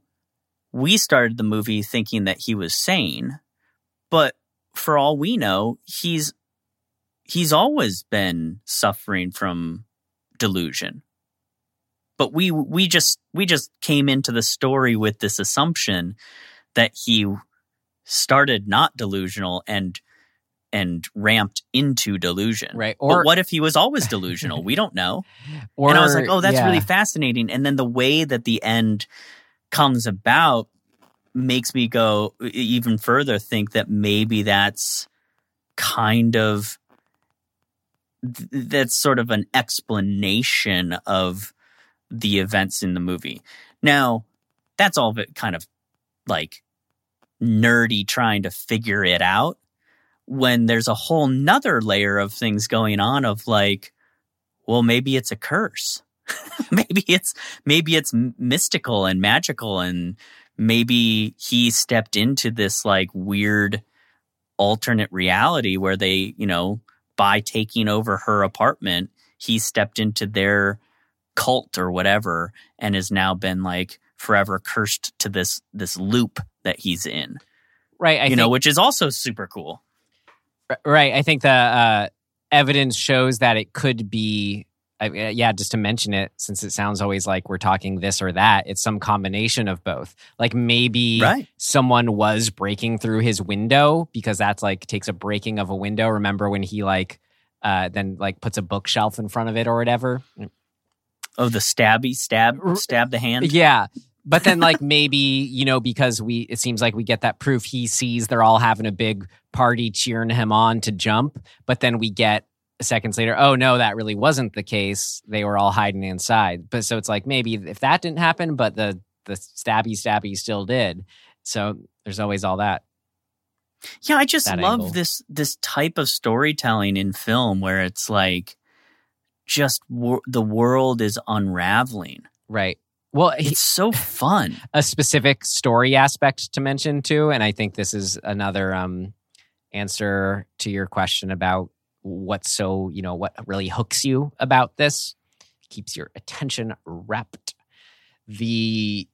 We started the movie thinking that he was sane, but for all we know, he's he's always been suffering from delusion but we we just we just came into the story with this assumption that he started not delusional and and ramped into delusion. Right. But Or what if he was always delusional? we don't know. or and I was like, oh, that's yeah. really fascinating. And then the way that the end comes about makes me go even further think that maybe that's kind of that's sort of an explanation of the events in the movie. Now, that's all of it kind of like nerdy trying to figure it out when there's a whole nother layer of things going on of like, well, maybe it's a curse. (laughs) maybe it's maybe it's mystical and magical and maybe he stepped into this like weird alternate reality where they, you know, by taking over her apartment, he stepped into their cult or whatever and has now been like forever cursed to this this loop that he's in. right. I you think, know, which is also super cool. Right. I think the uh, evidence shows that it could be, uh, yeah, just to mention it, since it sounds always like we're talking this or that, it's some combination of both. Like maybe Right. someone was breaking through his window because that's like takes a breaking of a window. Remember when he like, uh, then like puts a bookshelf in front of it or whatever? Oh, the stabby stab stab the hand. Yeah. But then, like, maybe, you know, because we, it seems like we get that proof he sees they're all having a big party cheering him on to jump. But then we get seconds later, oh no, that really wasn't the case. They were all hiding inside. But so it's like maybe if that didn't happen, but the the stabby stabby still did. So there's always all that. Yeah, I just love angle. this this type of storytelling in film where it's like just wor- the world is unraveling. Right. Well, he- It's so fun. (laughs) a specific story aspect to mention too, and I think this is another um, answer to your question about what's so you know what really hooks you about this, keeps your attention wrapped. The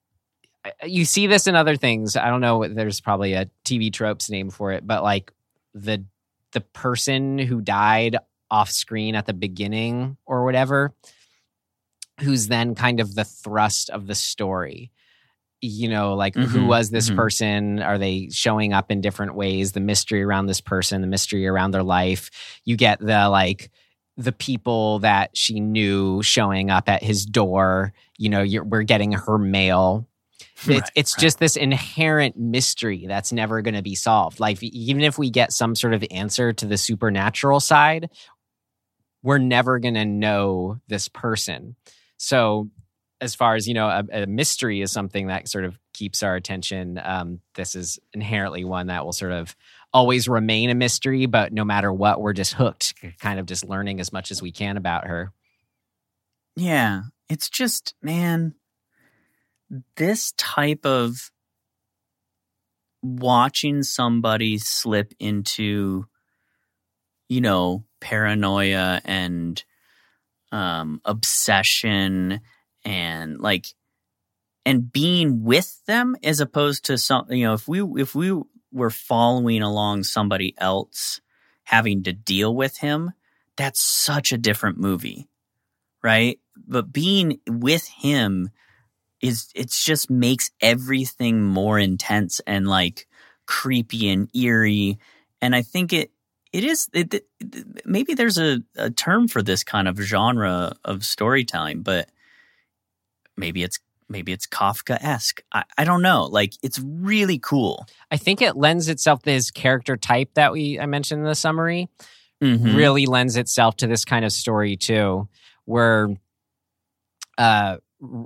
you see this in other things. I don't know. There's probably a TV tropes name for it, but like the the person who died off screen at the beginning or whatever, who's then kind of the thrust of the story. You know, like who Mhm, was this mhm. person? Are they showing up in different ways? The mystery around this person, the mystery around their life. You get the like the people that she knew showing up at his door. You know, you're, we're getting her mail. (laughs) It's, Right, it's right. just this inherent mystery that's never going to be solved. Like, even if we get some sort of answer to the supernatural side, we're never going to know this person. So, as far as you know, a, a mystery is something that sort of keeps our attention. Um, this is inherently one that will sort of always remain a mystery, but no matter what, we're just hooked, kind of just learning as much as we can about her. Yeah, it's just man, this type of watching somebody slip into, you know, paranoia and um, obsession and like and being with them as opposed to some you know if we if we were following along somebody else having to deal with him that's such a different movie right? But being with him is it's just makes everything more intense and like creepy and eerie. And i think it it is it, it- maybe there's a, a term for this kind of genre of storytelling but maybe it's maybe it's kafka-esque I, I don't know like it's really cool I think it lends itself to his character type that we I mentioned in the summary. Mhm. really lends itself to this kind of story too, where uh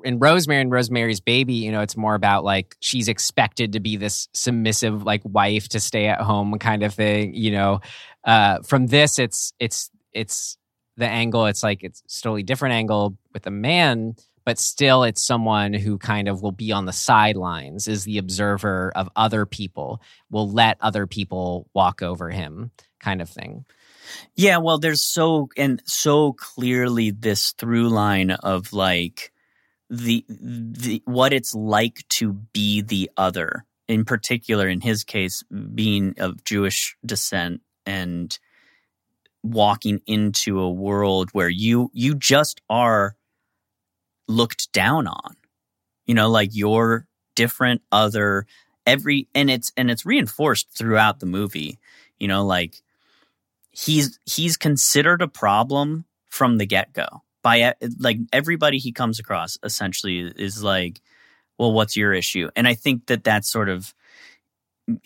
in Rosemary and Rosemary's Baby, you know, it's more about like she's expected to be this submissive like wife to stay at home kind of thing, you know. Uh from this it's it's it's the angle it's like it's totally different angle with a man but still it's someone who kind of will be on the sidelines is the observer of other people will let other people walk over him kind of thing Yeah, well, there's so and so clearly this through line of like the the what it's like to be the other. In particular, in his case, being of Jewish descent and walking into a world where you you just are looked down on. You know, like you're different, other, every and it's and it's reinforced throughout the movie. You know, like he's he's considered a problem from the get-go by e- like everybody he comes across essentially is like well what's your issue and i think that that's sort of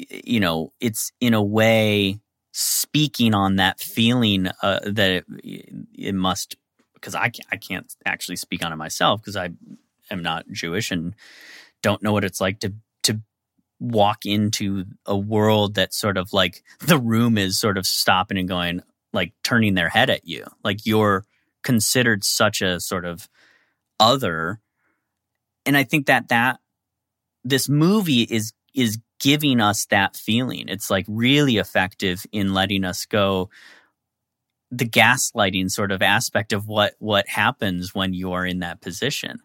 you know it's in a way speaking on that feeling uh, that it, it must because I can't, I can't actually speak on it myself because I am not Jewish and don't know what it's like to to walk into a world that sort of like (laughs) the room is sort of stopping and going like turning their head at you. Like you're considered such a sort of other. And i think that that this movie is is giving us that feeling. It's like really effective in letting us go the gaslighting sort of aspect of what what happens when you are in that position.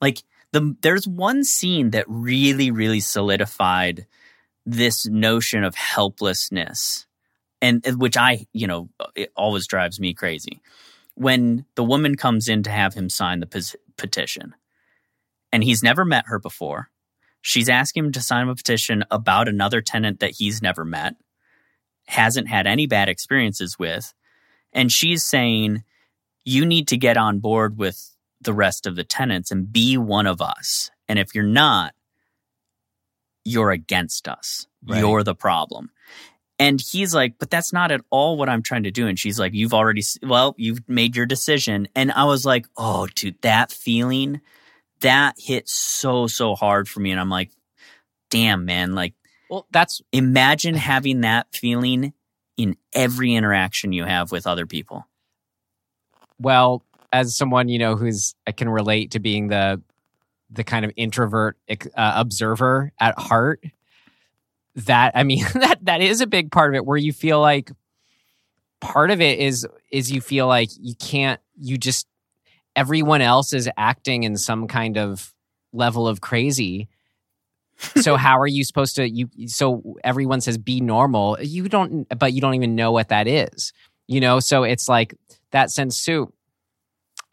Like the there's one scene that really really solidified this notion of helplessness and which i you know it always drives me crazy. When the woman comes in to have him sign the petition and he's never met her before she's asking him to sign a petition about another tenant that he's never met hasn't had any bad experiences with and she's saying you need to get on board with the rest of the tenants and be one of us. And if you're not, you're against us. Right. You're the problem. And he's like, but that's not at all what I'm trying to do. And she's like, you've already, well, you've made your decision. And I was like, oh, dude, that feeling, that hit so, so hard for me. And I'm like, damn, man, like, Well, that's imagine having that feeling in every interaction you have with other people. well as someone you know who's I can relate to being the the kind of introvert uh, observer at heart. That I mean (laughs) that that is a big part of it where you feel like part of it is is you feel like you can't you just everyone else is acting in some kind of level of crazy so how are you supposed to you so everyone says be normal. You don't but you don't even know what that is you know? So it's like that sense soup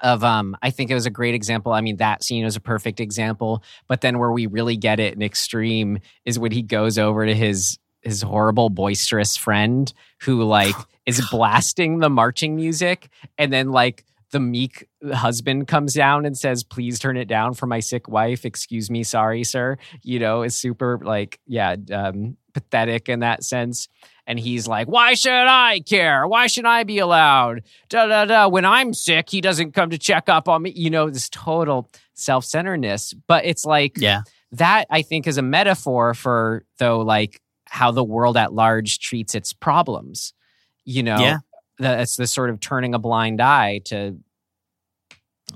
of um i think it was a great example. I mean that scene was a perfect example. But then where we really get it in extreme is when he goes over to his his horrible boisterous friend who like is blasting the marching music and then like the meek husband comes down and says please turn it down for my sick wife. Excuse me sorry sir. You know is super like yeah um pathetic in that sense. And he's like why should i care? Why should i be allowed? Da da da. When i'm sick he doesn't come to check up on me. You know this total self-centeredness. But it's like Yeah. that i think is a metaphor for though like how the world at large treats its problems you know? Yeah. That's the sort of turning a blind eye to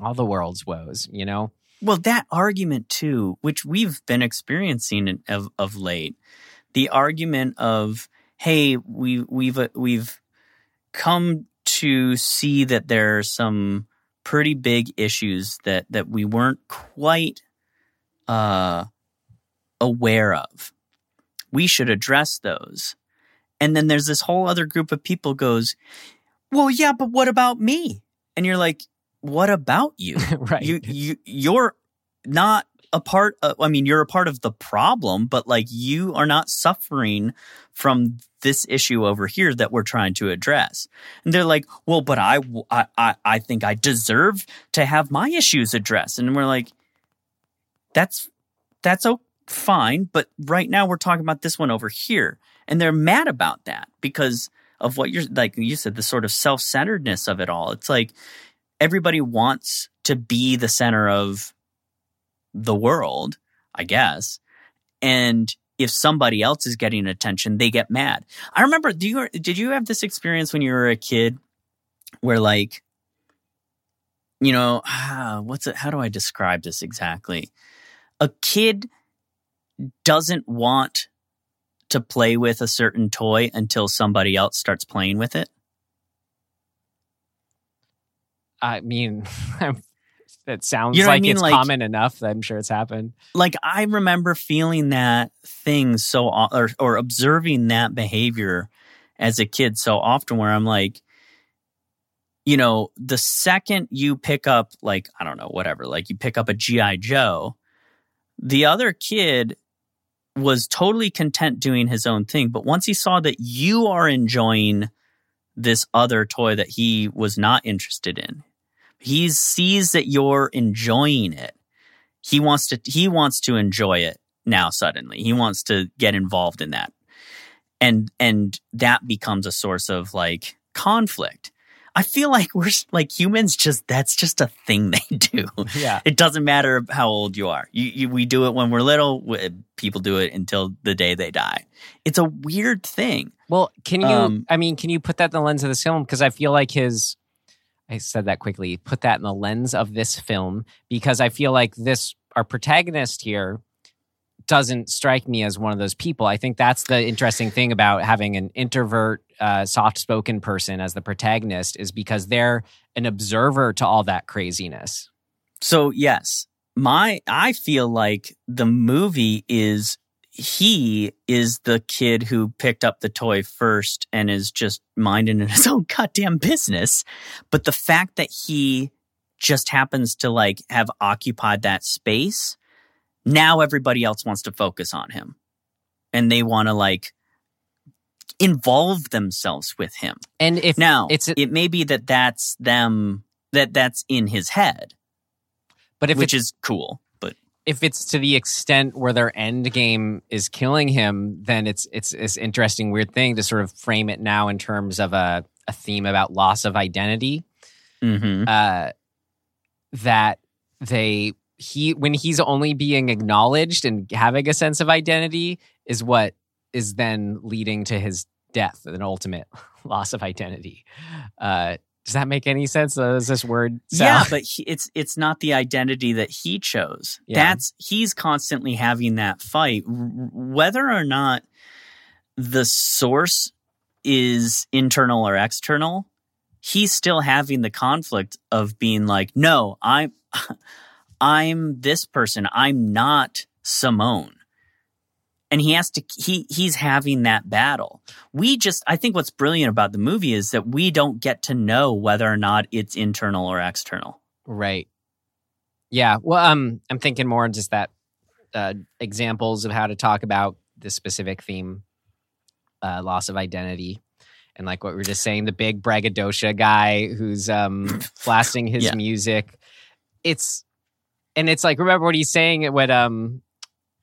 all the world's woes you know Well, that argument too, which we've been experiencing of of late, the argument of hey, we we've uh, we've come to see that there are some pretty big issues that that we weren't quite uh aware of. We should address those. And then there's this whole other group of people goes, "Well, yeah, but what about me?" And you're like, "What about you?" (laughs) right you you you're not a part of, I mean you're a part of the problem but like you are not suffering from this issue over here that we're trying to address and they're like well but I I I, I think I deserve to have my issues addressed and we're like that's that's o- fine but right now we're talking about this one over here and they're mad about that because of what you're like you said the sort of self-centeredness of it all it's like everybody wants to be the center of the world, I guess. And if somebody else is getting attention, they get mad. I remember, do you did you have this experience when you were a kid where like you know, ah, what's it how do I describe this exactly? A kid doesn't want to play with a certain toy until somebody else starts playing with it. i mean (laughs) it sounds You know what I like mean? it's Like- common enough that i'm sure it's happened like I remember feeling that thing so or or observing that behavior as a kid so often where I'm like you know the second you pick up like I don't know whatever like you pick up a GI Joe the other kid was totally content doing his own thing but once he saw that you are enjoying this other toy that he was not interested in he sees that you're enjoying it. He wants to he wants to enjoy it now suddenly. He wants to get involved in that. And and that becomes a source of like conflict i feel like we're like humans just that's just a thing (laughs) they do yeah it doesn't matter how old you are you, you we do it when we're little people do it until the day they die it's a weird thing Well, can you? Um, I mean, can you put that in the lens of this film? Because I feel like his. I said that quickly. Put that in the lens of this film because I feel like this our protagonist here doesn't strike me as one of those people. I think that's the interesting thing about having an introvert, uh, soft-spoken person as the protagonist is because they're an observer to all that craziness. So yes, my I feel like the movie is he is the kid who picked up the toy first and is just minding (laughs) his own goddamn business. But the fact that he just happens to like have occupied that space, now everybody else wants to focus on him. And they want to like involve themselves with him. And if Now, it's it may be that that's them that that's in his head but if which is cool. But if it's to the extent where their end game is killing him, then it's it's this interesting weird thing to sort of frame it now in terms of a a theme about loss of identity. hmm Uh, that they he when he's only being acknowledged and having a sense of identity is what is then leading to his death, an ultimate (laughs) loss of identity. Uh, does that make any sense? Does this word Yeah, but he, it's it's not the identity that he chose. Yeah. That's he's constantly having that fight, whether or not the source is internal or external. He's still having the conflict of being like, no, I'm I'm this person. I'm not Simone. And he has to he he's having that battle. We just I think what's brilliant about the movie is that we don't get to know whether or not it's internal or external. Right. Yeah. Well, um, I'm thinking more just that uh, examples of how to talk about this specific theme, uh, loss of identity, and like what we were just saying, the big braggadocio guy who's um (laughs) blasting his Yeah. music. It's and it's like remember what he's saying what um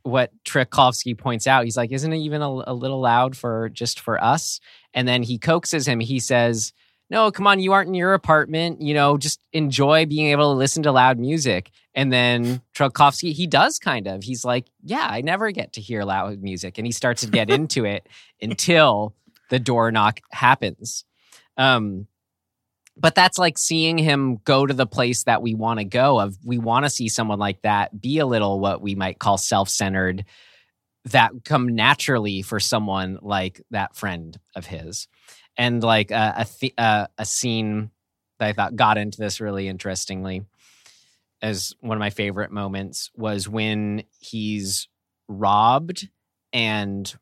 what Trelkovsky points out. He's like, isn't it even a, a little loud for just for us? And then he coaxes him. He says, no, come on, you aren't in your apartment. You know, just enjoy being able to listen to loud music. And then Trelkovsky, he does kind of. He's like, yeah, I never get to hear loud music. And he starts to get (laughs) into it until the door knock happens. Um, but that's like seeing him go to the place that we want to go of we want to see someone like that be a little what we might call self-centered that come naturally for someone like that friend of his and like a a, th- uh, a scene that I thought got into this really interestingly as one of my favorite moments was when he's robbed and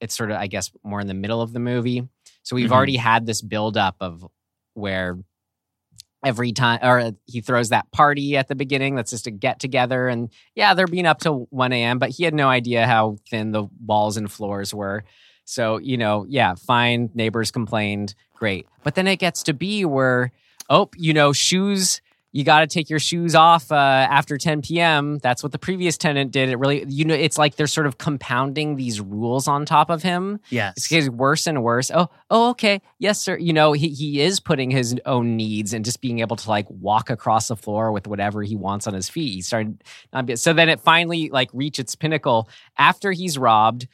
it's sort of I guess more in the middle of the movie. So we've Mhm. already had this build up of where every time or he throws that party at the beginning that's just a get together and yeah they're being up till 1 a.m but he had no idea how thin the walls and floors were. So you know yeah fine neighbors complained great. But then it gets to be where oh you know shoes you got to take your shoes off uh, after 10 p.m. That's what the previous tenant did. It really, you know, it's like they're sort of compounding these rules on top of him. Yes. It's getting worse and worse. Oh, oh, okay, yes, sir. You know, he he is putting his own needs and just being able to like walk across the floor with whatever he wants on his feet. He started not be, so then it finally like reached its pinnacle after he's robbed.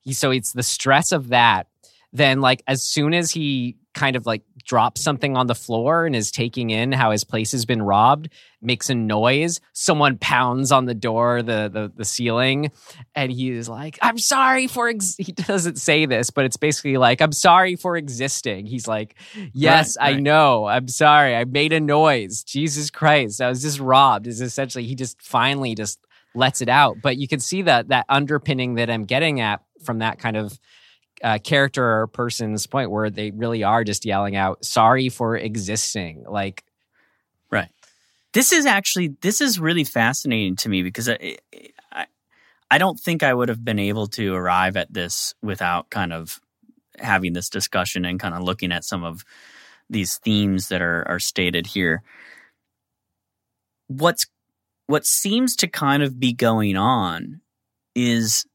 He so it's the stress of that. Then like as soon as he kind of like drops something on the floor and is taking in how his place has been robbed, makes a noise. Someone pounds on the door, the the, the ceiling, and he is like, "I'm sorry for." Ex-. (laughs) He doesn't say this, but it's basically like, "I'm sorry for existing." He's like, "Yes, Right, I know. I'm sorry. I made a noise. Jesus Christ, I was just robbed." Is essentially he just finally just lets it out. But you can see that that underpinning that I'm getting at from that kind of uh, character or person's point where they really are just yelling out sorry for existing like right this is actually this is really fascinating to me because I, I I don't think I would have been able to arrive at this without kind of having this discussion and kind of looking at some of these themes that are are stated here. What's what seems to kind of be going on is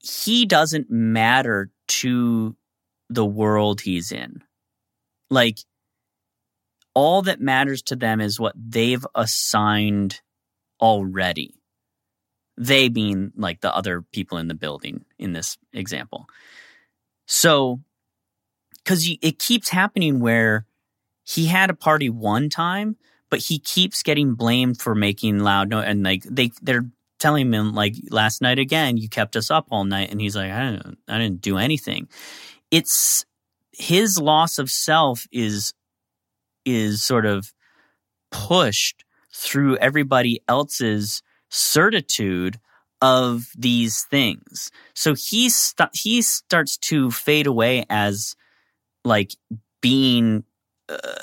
he doesn't matter to the world he's in. Like all that matters to them is what they've assigned already. They being like the other people in the building in this example. So, because it keeps happening where he had a party one time, but he keeps getting blamed for making loud noise, and like they they're telling him like last night again, you kept us up all night, and he's like, I didn't, I didn't do anything. It's his loss of self is is sort of pushed through everybody else's certitude of these things. So he st- he starts to fade away as like being uh,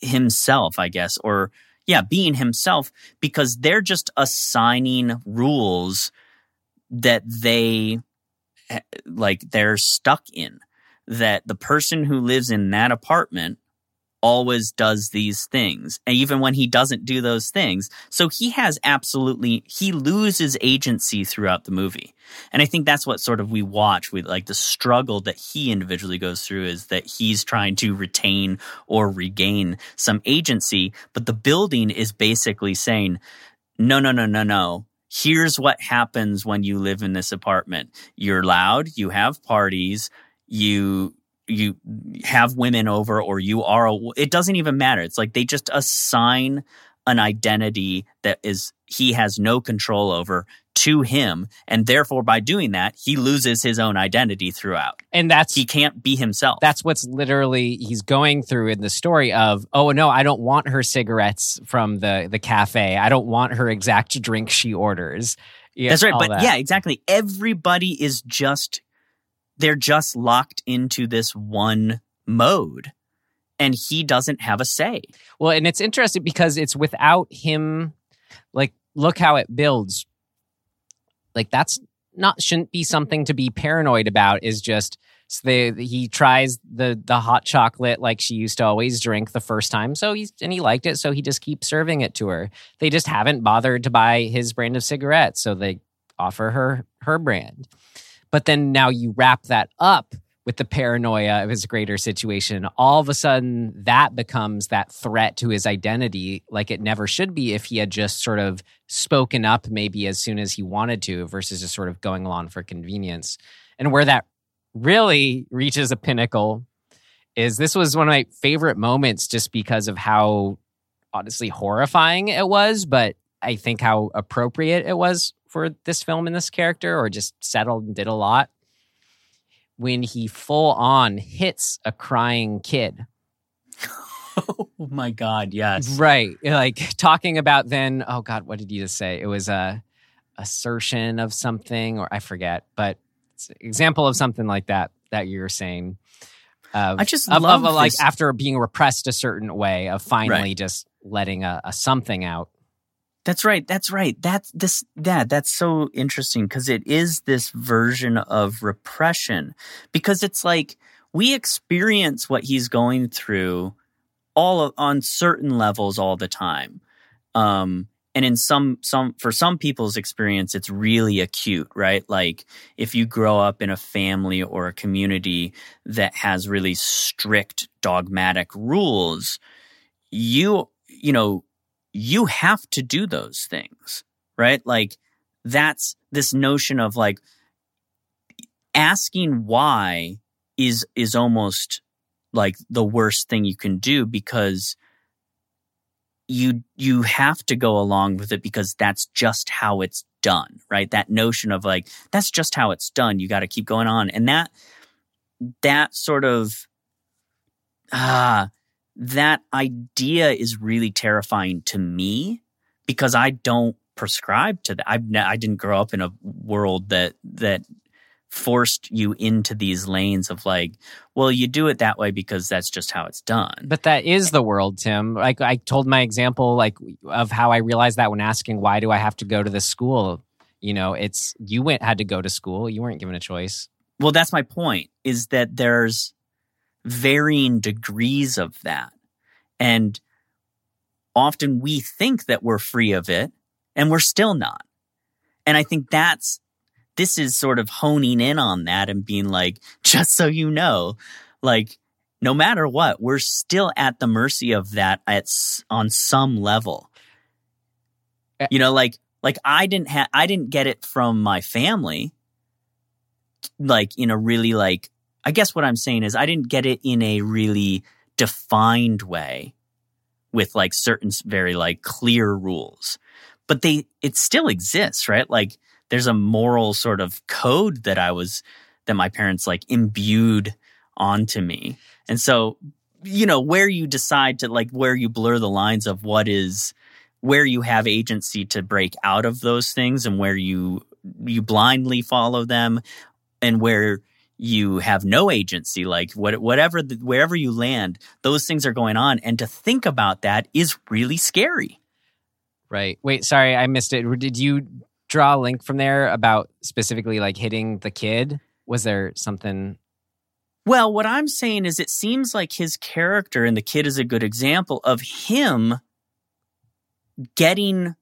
himself, I guess, or yeah, being himself because they're just assigning rules that they eh, like they're stuck in. That the person who lives in that apartment always does these things and even when he doesn't do those things so he has absolutely he loses agency throughout the movie. And i think that's what sort of we watch with like the struggle that he individually goes through is that he's trying to retain or regain some agency but the building is basically saying no no no no no. Here's what happens when you live in this apartment. You're loud you have parties you you have women over or you are a, it doesn't even matter. It's like they just assign an identity that is he has no control over to him. And therefore by doing that he loses his own identity throughout. And that's he can't be himself. That's what's literally he's going through in the story of oh no i don't want her cigarettes from the the cafe. I don't want her exact drink she orders. Yeah, that's right but that. yeah exactly. Everybody is just they're just locked into this one mode and he doesn't have a say. Well and it's interesting because it's without him like look how it builds. Like that's not shouldn't be something to be paranoid about is just so they, he tries the the hot chocolate like she used to always drink the first time so he's and he liked it so he just keeps serving it to her. They just haven't bothered to buy his brand of cigarettes so they offer her her brand but then now you wrap that up with the paranoia of his greater situation all of a sudden that becomes that threat to his identity like it never should be if he had just sort of spoken up maybe as soon as he wanted to versus just sort of going along for convenience. And where that really reaches a pinnacle is this was one of my favorite moments just because of how honestly horrifying it was but i think how appropriate it was for this film and this character or just settled and did a lot when he full on hits a crying kid. (laughs) Oh my god yes. Right like talking about then oh god what did you just say? It was a assertion of something or i forget but it's an example of something like that that you're saying of, I just of, love of, like after being repressed a certain way of finally Right. just letting a, a something out That's right. That's right. That's this. Yeah, that's so interesting because it is this version of repression. Because it's like we experience what he's going through all of, on certain levels all the time. Um, and in some some for some people's experience, it's really acute, right? Like if you grow up in a family or a community that has really strict dogmatic rules, you you know you have to do those things, right? Like that's this notion of like asking why is is almost like the worst thing you can do because you you have to go along with it because that's just how it's done, right? That notion of like that's just how it's done. You got to keep going on, and that that sort of ah that idea is really terrifying to me because I don't prescribe to that. I've ne- I didn't grow up in a world that that forced you into these lanes of like, well, you do it that way because that's just how it's done. But that is the world, Tim. Like I told my example, like of how I realized that when asking why do I have to go to this school. You know, it's you went had to go to school. You weren't given a choice. Well, that's my point is that there's varying degrees of that. And often we think that we're free of it and we're still not. And I think that's this is sort of honing in on that and being like, (laughs) just so you know, like no matter what, we're still at the mercy of that at s- on some level. Uh, You know, like like I didn't have I didn't get it from my family like in a really like I guess what I'm saying is I didn't get it in a really defined way with like certain very like clear rules. But they it still exists, right? Like there's a moral sort of code that I was that my parents like imbued onto me. And so, you know, where you decide to like where you blur the lines of what is where you have agency to break out of those things and where you you blindly follow them and where you have no agency like what, whatever the, wherever you land those things are going on and to think about that is really scary Right. Wait, sorry, I missed it. Did you draw a link from there about specifically like hitting the kid? Was there something Well, what I'm saying is it seems like his character and the kid is a good example of him getting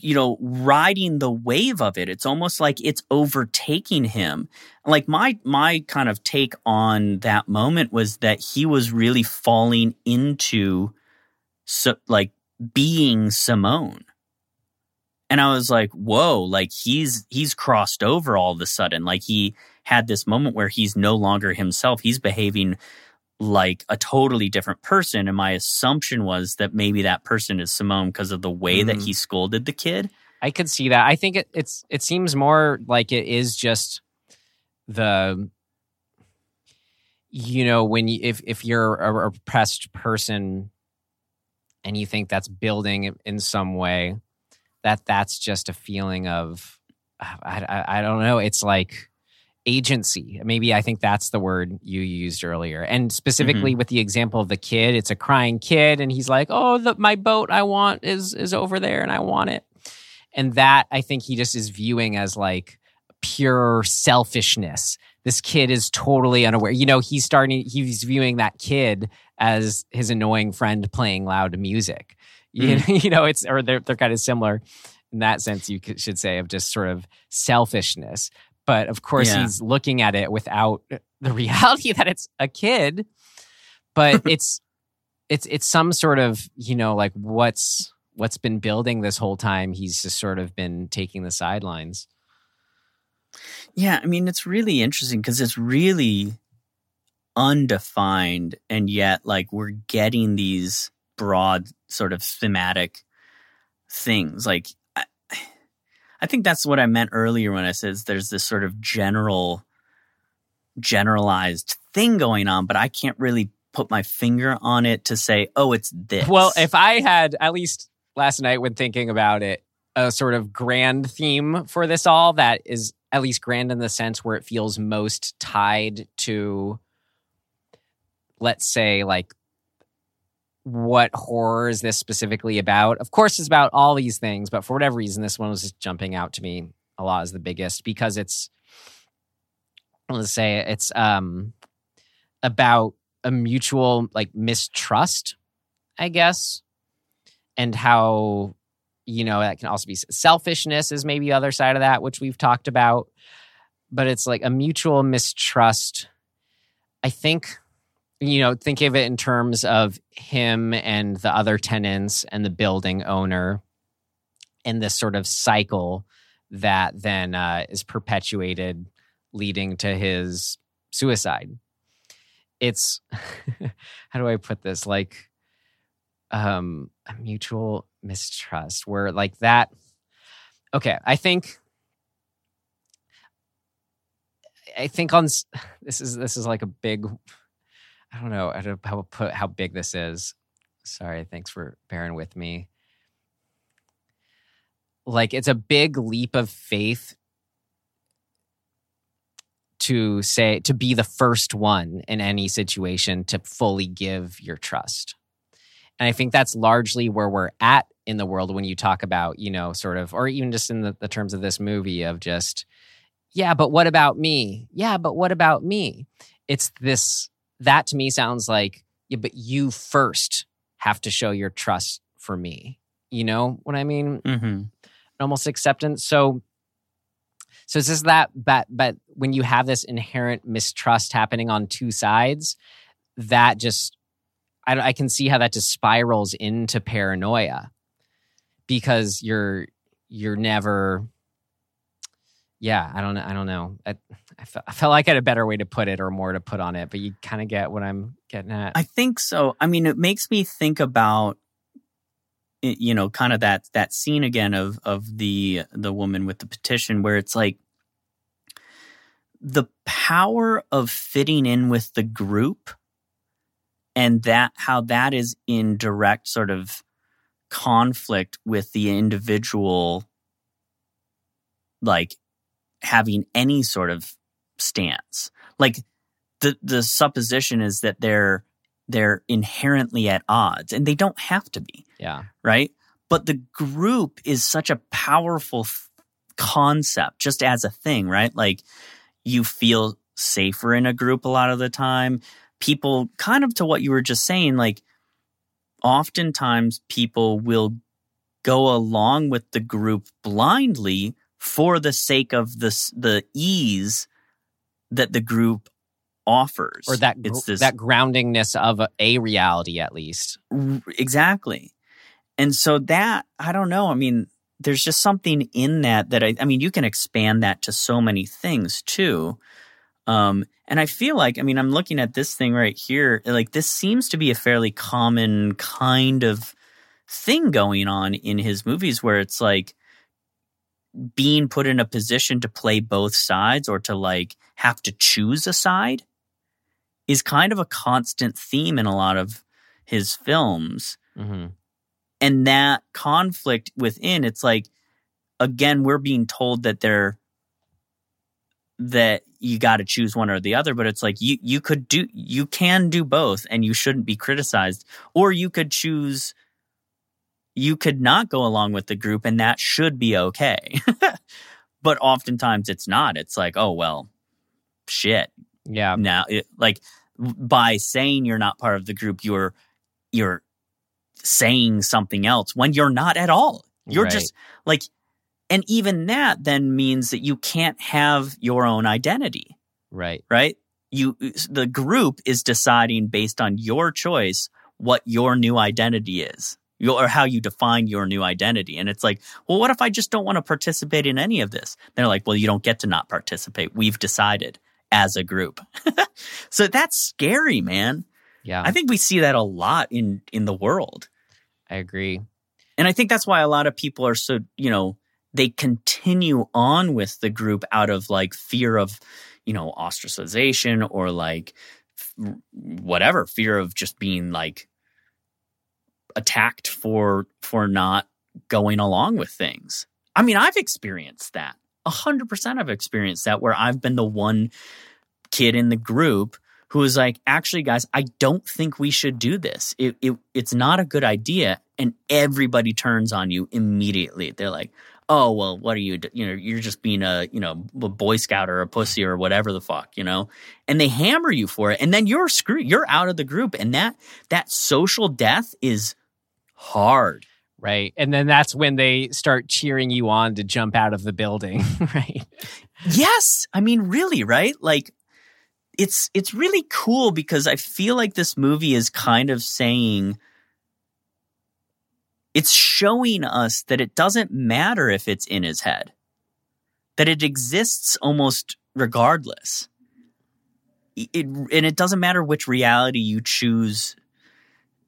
you know riding the wave of it. It's almost like it's overtaking him. Like my my kind of take on that moment was that he was really falling into so like being simone. And i was like whoa like he's he's crossed over all of a sudden. Like he had this moment where he's no longer himself. He's behaving like a totally different person. And my assumption was that maybe that person is Simone because of the way mm. that he scolded the kid. I could see that. I think it, it's it seems more like it is just the you know when you if if you're a repressed person and you think that's building in some way that that's just a feeling of I, I, I don't know it's like agency. Maybe I think that's the word you used earlier. And specifically mm-hmm. with the example of the kid, it's a crying kid and he's like, "Oh, the, my boat I want is is over there and I want it." And that I think he just is viewing as like pure selfishness. This kid is totally unaware. You know, he's starting he's viewing that kid as his annoying friend playing loud music. Mm-hmm. You, (laughs) you know, it's or they're they're kind of similar in that sense you should say of just sort of selfishness but of course, yeah. he's looking at it without (laughs) the reality that it's a kid. But (laughs) it's it's it's some sort of you know like what's what's been building this whole time. He's just sort of been taking the sidelines. Yeah, I mean it's really interesting because it's really undefined, and yet like we're getting these broad sort of thematic things. Like I think that's what I meant earlier when I said there's this sort of general, generalized thing going on, but I can't really put my finger on it to say, oh, it's this. Well, if I had, at least last night when thinking about it, a sort of grand theme for this all that is at least grand in the sense where it feels most tied to, let's say, like what horror is this specifically about? Of course, it's about all these things, but for whatever reason, this one was just jumping out to me a lot as the biggest because it's, let's say, it's um about a mutual like mistrust, I guess, and how you know that can also be selfishness is maybe the other side of that, which we've talked about, but it's like a mutual mistrust. I think you know, think of it in terms of him and the other tenants and the building owner and this sort of cycle that then uh, is perpetuated, leading to his suicide. It's, (laughs) how do I put this? Like, um, a mutual mistrust where, like, that. Okay, I think I think on (sighs) this is this is like a big I don't know how to put how big this is. Sorry, thanks for bearing with me. Like it's a big leap of faith to say to be the first one in any situation to fully give your trust. And I think that's largely where we're at in the world when you talk about, you know, sort of, or even just in the, the terms of this movie of just, yeah, but what about me? Yeah, but what about me? It's this that to me sounds like, yeah, but you first have to show your trust for me. You know what I mean? Mm-hmm. Almost acceptance. So, so it's just that, but, but when you have this inherent mistrust happening on two sides, that just, I, I can see how that just spirals into paranoia because you're, you're never, yeah, I don't, I don't know. I, I, felt, I felt like I had a better way to put it or more to put on it, but you kind of get what I'm getting at. I think so. I mean, it makes me think about you know kind of that that scene again of of the the woman with the petition where it's like the power of fitting in with the group and that how that is in direct sort of conflict with the individual like having any sort of stance. Like the the supposition is that they're they're inherently at odds and they don't have to be. Yeah. Right? But the group is such a powerful concept just as a thing, right? Like you feel safer in a group a lot of the time. People, kind of to what you were just saying, like oftentimes people will go along with the group blindly for the sake of this the ease that the group offers. Or that it's this that groundingness of a, a reality at least. Exactly. And so that i don't know i mean there's just something in that that i i mean you can expand that to so many things too. Um and i feel like i mean i'm looking at this thing right here like this seems to be a fairly common kind of thing going on in his movies where it's like being put in a position to play both sides or to like have to choose a side is kind of a constant theme in a lot of his films. Hmm and that conflict within it's like again we're being told that they're that you got to choose one or the other but it's like you you could do you can do both and you shouldn't be criticized. Or you could choose you could not go along with the group and that should be okay. (laughs) But oftentimes it's not. It's like oh well shit. Yeah. now it, like by saying you're not part of the group you're you're saying something else when you're not at all. You're Right. just like and even that then means that you can't have your own identity. Right. right? You uh, the group is deciding based on your choice what your new identity is or how you define your new identity. And it's like well what if i just don't want to participate in any of this? They're like well you don't get to not participate. We've decided as a group. (laughs) So that's scary man. Yeah. i think we see that a lot in in the world. I agree. and I think that's why a lot of people are so, you know, they continue on with the group out of like fear of, you know, ostracization or like whatever, fear of just being like attacked for for not going along with things. I mean, I've experienced that. A hundred percent I've experienced that where I've been the one kid in the group who was like, actually, guys, I don't think we should do this. It, it it's not a good idea. And everybody turns on you immediately. They're like, oh well, what are you? You know, you're just being a you know a boy scout or a pussy or whatever the fuck, you know. And they hammer you for it, and then you're screwed. You're out of the group, and that that social death is hard. Right. And then that's when they start cheering you on to jump out of the building. (laughs) right. Yes, I mean really, right? Like it's it's really cool because I feel like this movie is kind of saying it's showing us that it doesn't matter if it's in his head. That it exists almost regardless. It, and it doesn't matter which reality you choose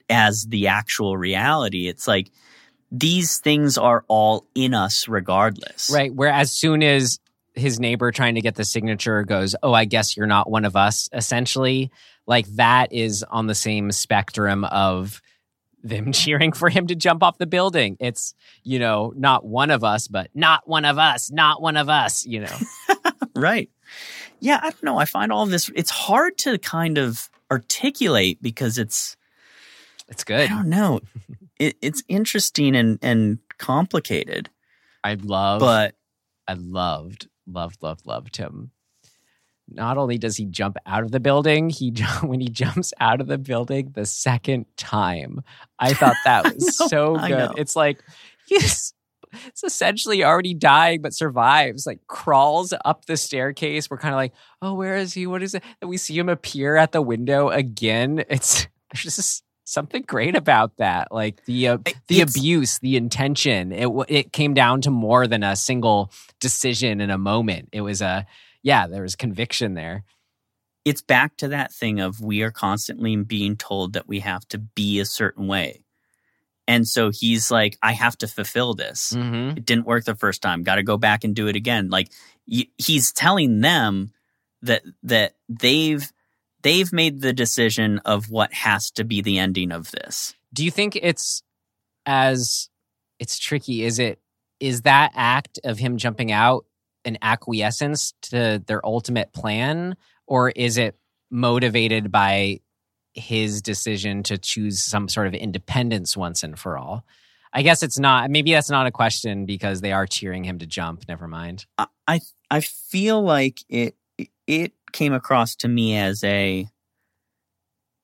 as the actual reality. It's like these things are all in us regardless. Right. Where as soon as his neighbor trying to get the signature goes, Oh, I guess you're not one of us, essentially, like that is on the same spectrum of them (laughs) cheering for him to jump off the building. It's, you know, not one of us, but not one of us, not one of us, you know. (laughs) Right. Yeah, I don't know. I find all this it's hard to kind of articulate because it's It's good. I don't know. It, it's interesting and and complicated, I love but I loved, loved, loved, loved him. Not only does he jump out of the building, he (laughs) when he jumps out of the building the second time, I thought that (laughs) was know, so good. It's like (laughs) he's it's essentially already dying but survives. Like crawls up the staircase. We're kind of like, oh, where is he? What is it? And we see him appear at the window again. It's there's just something great about that. Like the uh, the It's- abuse, the intention. It it came down to more than a single decision in a moment. It was a yeah, there was conviction there. it's back to that thing of we are constantly being told that we have to be a certain way. And so he's like, I have to fulfill this. Mm-hmm. It didn't work the first time. Got to go back and do it again. Like he's telling them that that they've they've made the decision of what has to be the ending of this. Do you think it's as it's tricky? Is it is that act of him jumping out an acquiescence to their ultimate plan, or is it motivated by his decision to choose some sort of independence once and for all? I guess it's not. Maybe that's not a question because they are cheering him to jump. Never mind. I I, feel like it it came across to me as a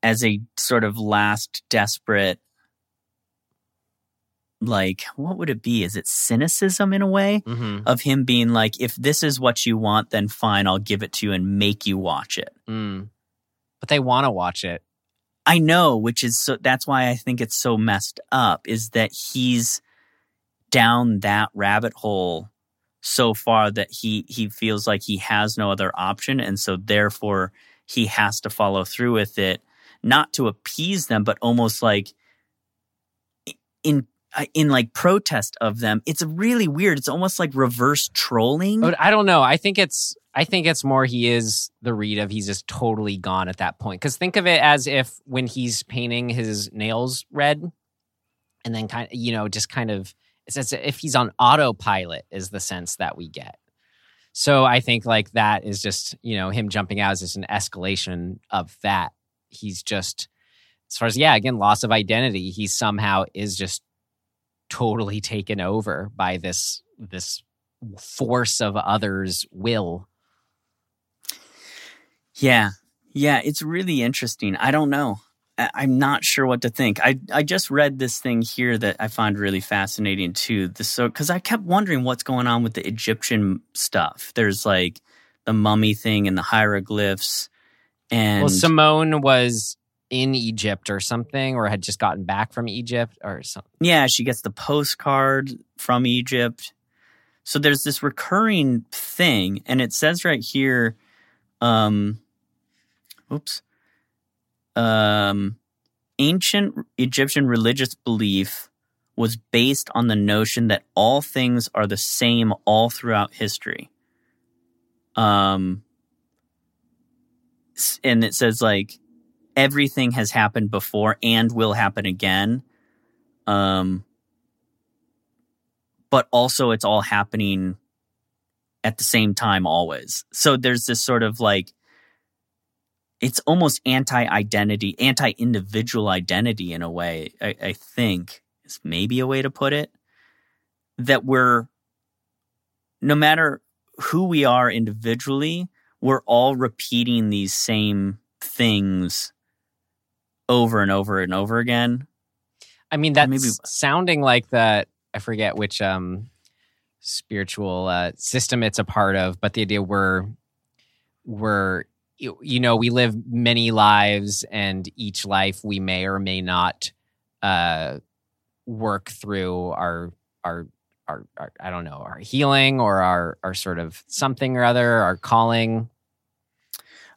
as a sort of last desperate like what would it be is it cynicism in a way hmm of him being like if this is what you want then fine i'll give it to you and make you watch it Mm. But they want to watch it. i know which is so that's why i think it's so messed up is that he's down that rabbit hole so far that he he feels like he has no other option and so therefore he has to follow through with it not to appease them but almost like in uh, in like protest of them it's really weird it's almost like reverse trolling But I don't know. I think it's I think it's more he is the read of he's just totally gone at that point. Because think of it as if when he's painting his nails red, and then kind of you know just kind of it's as if he's on autopilot is the sense that we get. So I think like that is just you know him jumping out is just an escalation of that. He's just as far as yeah again loss of identity. He somehow is just totally taken over by this this force of others' will. Yeah. Yeah, it's really interesting. I don't know. I'm not sure what to think. I I just read this thing here that I find really fascinating too. The so because I kept wondering what's going on with the Egyptian stuff. There's like the mummy thing and the hieroglyphs, and well, Simone was in Egypt or something, or had just gotten back from Egypt or something. yeah, she gets the postcard from Egypt. So there's this recurring thing, and it says right here, um, oops, um, ancient Egyptian religious belief was based on the notion that all things are the same all throughout history. Um, and it says like everything has happened before and will happen again. Um, but also it's all happening at the same time always. So there's this sort of like it's almost anti-identity, anti-individual identity in a way. I, I think is maybe a way to put it. That we're no matter who we are individually, we're all repeating these same things over and over and over again. I mean, that's maybe- sounding like that. I forget which um, spiritual uh, system it's a part of, but the idea we're we're you know we live many lives, and each life we may or may not uh, work through our our. Our, our, I don't know, our healing or our, our sort of something or other, our calling.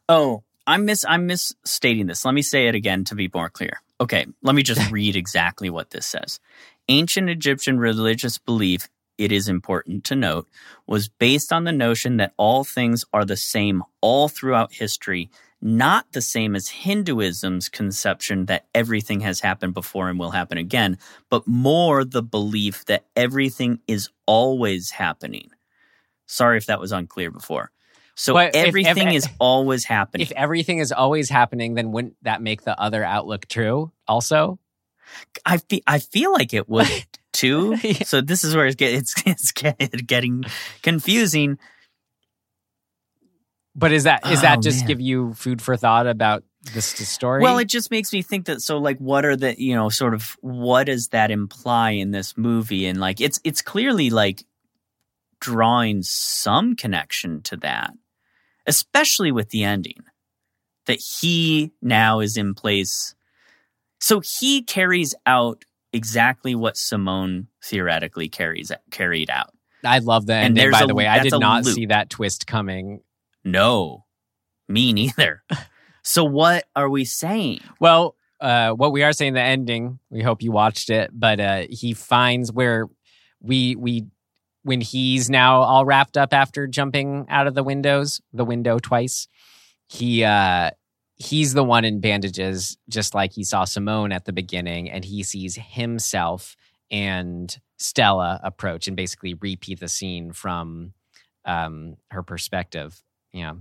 Oh, I'm mis I'm misstating this. Let me say it again to be more clear. Okay, let me just (laughs) read exactly what this says. Ancient Egyptian religious belief, it is important to note, was based on the notion that all things are the same all throughout history, not the same as Hinduism's conception that everything has happened before and will happen again, but more the belief that everything is always happening. Sorry if that was unclear before. So But if- if- everything eh, is always happening. If everything is always happening, then wouldn't that make the other outlook true also? I feel I feel like it would (laughs) too. (laughs) Yeah. So this is where it's, get, (laughs) it's it's get- getting confusing. But is that is Oh, that just man. give you food for thought about this, this story? Well, it just makes me think that. So, like, what are the you know sort of what does that imply in this movie? And like, it's it's clearly like drawing some connection to that, especially with the ending that he now is in place. So he carries out exactly what Simone theoretically carries carried out. I love the and ending. By a- the way, I did not loop. see that twist coming. No, me neither. (laughs) so what are we saying? Well, uh, what we are saying the ending. We hope you watched it, but uh, he finds where we we when he's now all wrapped up after jumping out of the windows, the window twice. He uh, he's the one in bandages, just like he saw Simone at the beginning, and he sees himself and Stella approach and basically repeat the scene from um, her perspective. Yeah.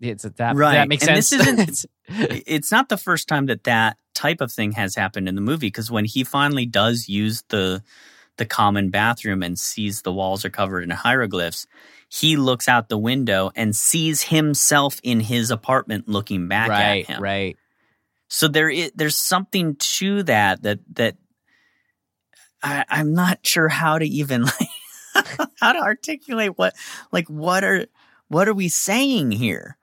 It's that Right. that makes And this sense. isn't- (laughs) It's- it's not the first time that that type of thing has happened in the movie because when he finally does use the the common bathroom and sees the walls are covered in hieroglyphs, he looks out the window and sees himself in his apartment looking back right, at him. right. So there is there's something to that that that I, I'm not sure how to even like (laughs) how to articulate what like what are what are we saying here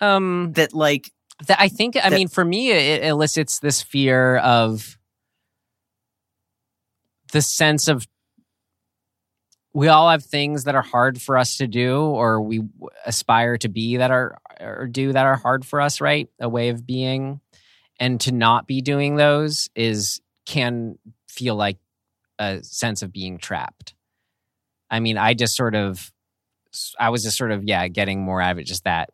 Um, that like That I think, I that- mean, for me, it elicits this fear of the sense of we all have things that are hard for us to do or we aspire to be that are or do that are hard for us right? A way of being. And to not be doing those is can feel like a sense of being trapped. I mean i just sort of i was just sort of yeah getting more out of it just that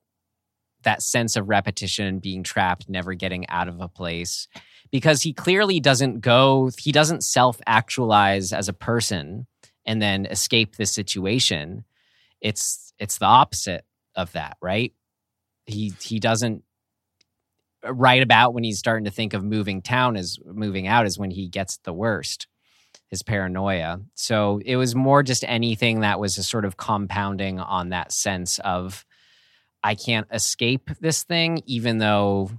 that sense of repetition being trapped never getting out of a place. Because he clearly doesn't go he doesn't self actualize as a person and then escape this situation it's it's the opposite of that right? He he doesn't write about when he's starting to think of moving town is moving out is when he gets the worst his paranoia. So it was more just anything that was a sort of compounding on that sense of I can't escape this thing, even though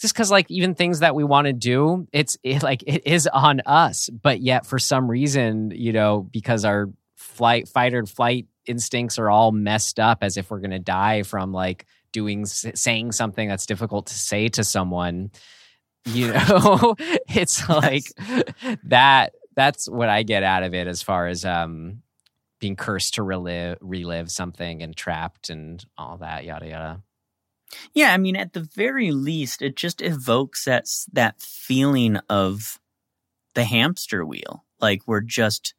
just because like even things that we want to do, it's (laughs) it, like it is on us, but yet for some reason, you know, because our flight, fight or flight instincts are all messed up, as if we're gonna die from like doing saying something that's difficult to say to someone. You (laughs) know, it's (laughs) like that. That's what I get out of it as far as um being cursed to relive relive something and trapped and all that yada yada Yeah, I mean, at the very least, it just evokes that that feeling of the hamster wheel. Like we're just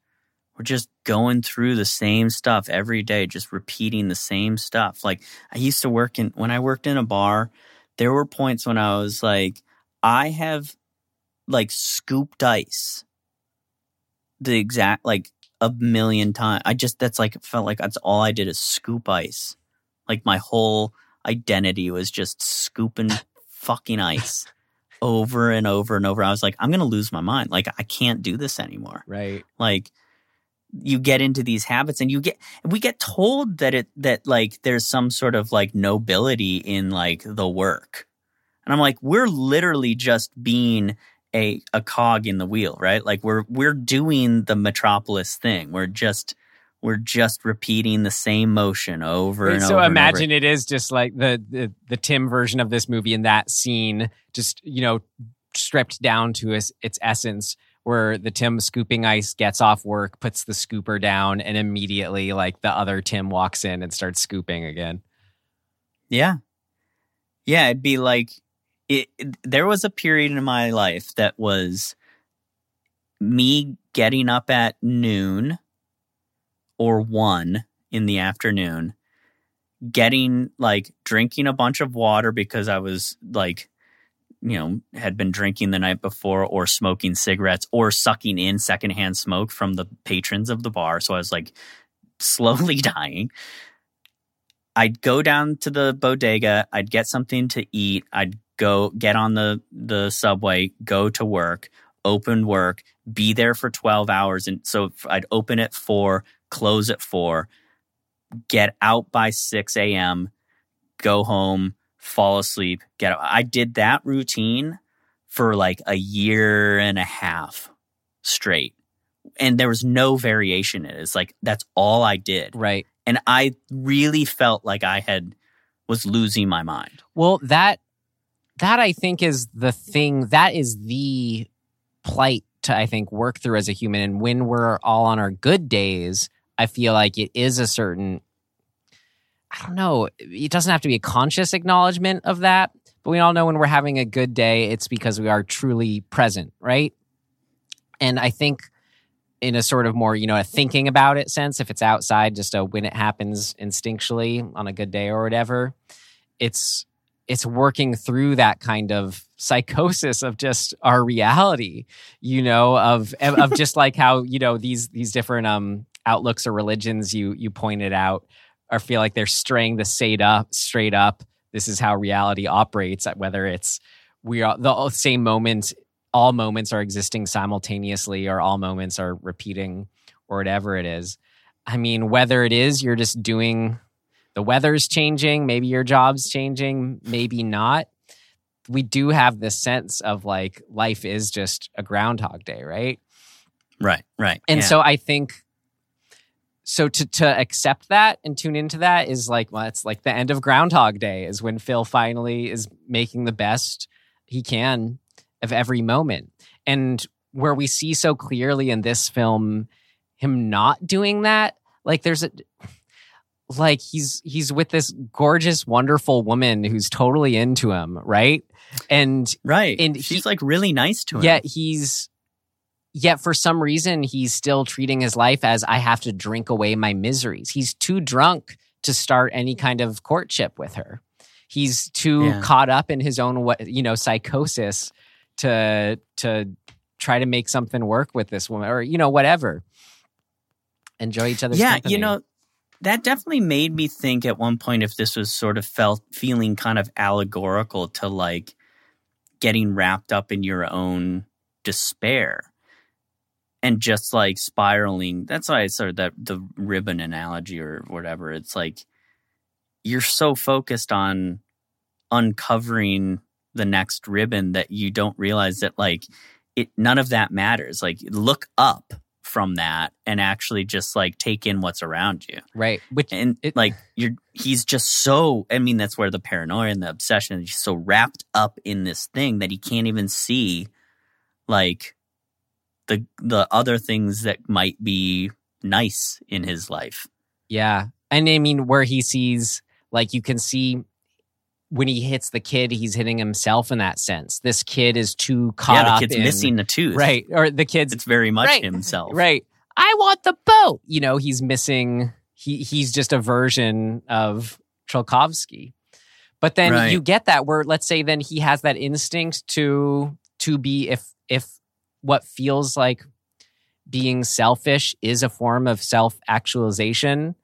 we're just going through the same stuff every day, just repeating the same stuff. Like I used to work in when I worked in a bar, there were points when I was like, I have like scooped ice the exact like a million times. I just that's like it felt like that's all I did is scoop ice. Like my whole identity was just scooping fucking ice over and over and over. I was like, I'm gonna lose my mind. Like I can't do this anymore. right Like you get into these habits and you get we get told that it that like there's some sort of like nobility in like the work. And I'm like, we're literally just being a a cog in the wheel, right? Like we're we're doing the metropolis thing. We're just we're just repeating the same motion over and so over. So imagine it is just like the, the the tim version of this movie in that scene just you know stripped down to its, its essence where the tim scooping ice gets off work puts the scooper down and immediately like the other tim walks in and starts scooping again Yeah. Yeah, it'd be like it, it- there was a period in my life that was me getting up at noon or 1 in the afternoon, getting like drinking a bunch of water because I was like you know, had been drinking the night before or smoking cigarettes or sucking in secondhand smoke from the patrons of the bar. So I was like slowly (laughs) dying. I'd go down to the bodega, I'd get something to eat, I'd go get on the the subway, go to work, open work, be there for 12 hours and so I'd open at 4, close at 4, get out by 6 a.m., go home, fall asleep, get out. I did that routine for like a year and a half straight. And there was no variation in it. It's like that's all I did right and I really felt like I had was losing my mind. Well, that that I think is the thing that is the plight to I think work through as a human. And when we're all on our good days, I feel like it is a certain I don't know, it doesn't have to be a conscious acknowledgement of that, but we all know when we're having a good day, it's because we are truly present, right? And I think in a sort of more, you know, a thinking about it sense, if it's outside, just a when it happens instinctually on a good day or whatever, it's it's working through that kind of psychosis of just our reality, you know, of of (laughs) just like how, you know, these these different um outlooks or religions you you pointed out or feel like they're straying the straight up straight up. This is how reality operates, whether it's we are the same moment all moments are existing simultaneously or all moments are repeating or whatever it is. I mean, whether it is you're just doing the weather's changing, maybe your job's changing, maybe not. We do have this sense of like life is just a groundhog day, right? Right, right. And yeah. so I think so to to accept that and tune into that is like well it's like the end of groundhog day is when Phil finally is making the best he can of every moment. And where we see so clearly in this film him not doing that, like there's a like he's he's with this gorgeous wonderful woman who's totally into him, right? And right. and she's he- like really nice to him. yet he's yet for some reason he's still treating his life as I have to drink away my miseries. He's too drunk to start any kind of courtship with her. He's too Yeah. caught up in his own what you know psychosis to to try to make something work with this woman or you know whatever. Enjoy each other's yeah, company. you know, that definitely made me think at one point if this was sort of felt feeling kind of allegorical to like getting wrapped up in your own despair and just like spiraling. That's why I sort of that the ribbon analogy or whatever. It's like you're so focused on uncovering the next ribbon that you don't realize that like it none of that matters. Like look up from that and actually just like take in what's around you. right? Which And It- like you're he's just so I mean that's where the paranoia and the obsession he's so wrapped up in this thing that he can't even see like the the other things that might be nice in his life. Yeah. And I mean, where he sees, like, you can see when he hits the kid, he's hitting himself in that sense. This kid is too caught yeah, the up kid's in, missing the tooth. right? Or the kid's It's very much Right. himself. right. I want the boat. You know, he's missing. He he's just a version of Trelkovsky. But then Right. you get that where, let's say, then he has that instinct to to be if if what feels like being selfish is a form of self actualization.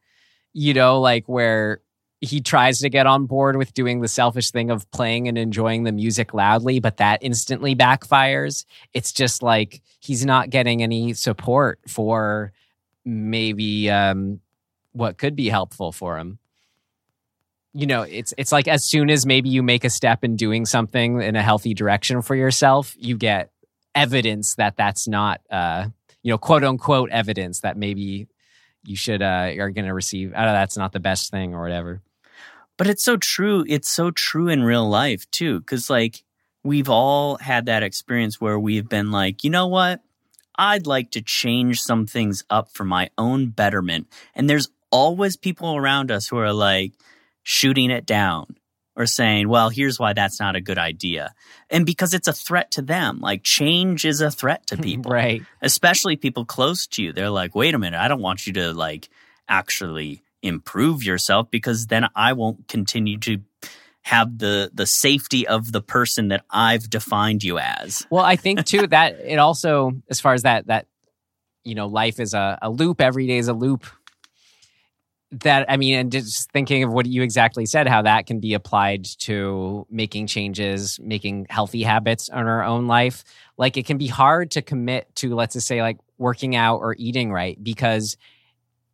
You know, like where he tries to get on board with doing the selfish thing of playing and enjoying the music loudly, but that instantly backfires. It's just like he's not getting any support for maybe um, what could be helpful for him. You know, it's it's like as soon as maybe you make a step in doing something in a healthy direction for yourself, you get evidence that that's not, uh, you know, quote unquote evidence that maybe you should uh, are going to receive. Oh, that's not the best thing or whatever. But it's so true. It's so true in real life too. Cause like we've all had that experience where we've been like, you know what? I'd like to change some things up for my own betterment. And there's always people around us who are like shooting it down or saying, well, here's why that's not a good idea. And because it's a threat to them, like change is a threat to (laughs) people right? especially people close to you. They're like, wait a minute, I don't want you to like actually improve yourself because then I won't continue to have the the safety of the person that I've defined you as. Well, I think too (laughs) that it also, as far as that that you know, life is a, a loop. Every day is a loop. That I mean, and just thinking of what you exactly said, how that can be applied to making changes, making healthy habits in our own life. Like it can be hard to commit to, let's just say, like working out or eating right, because,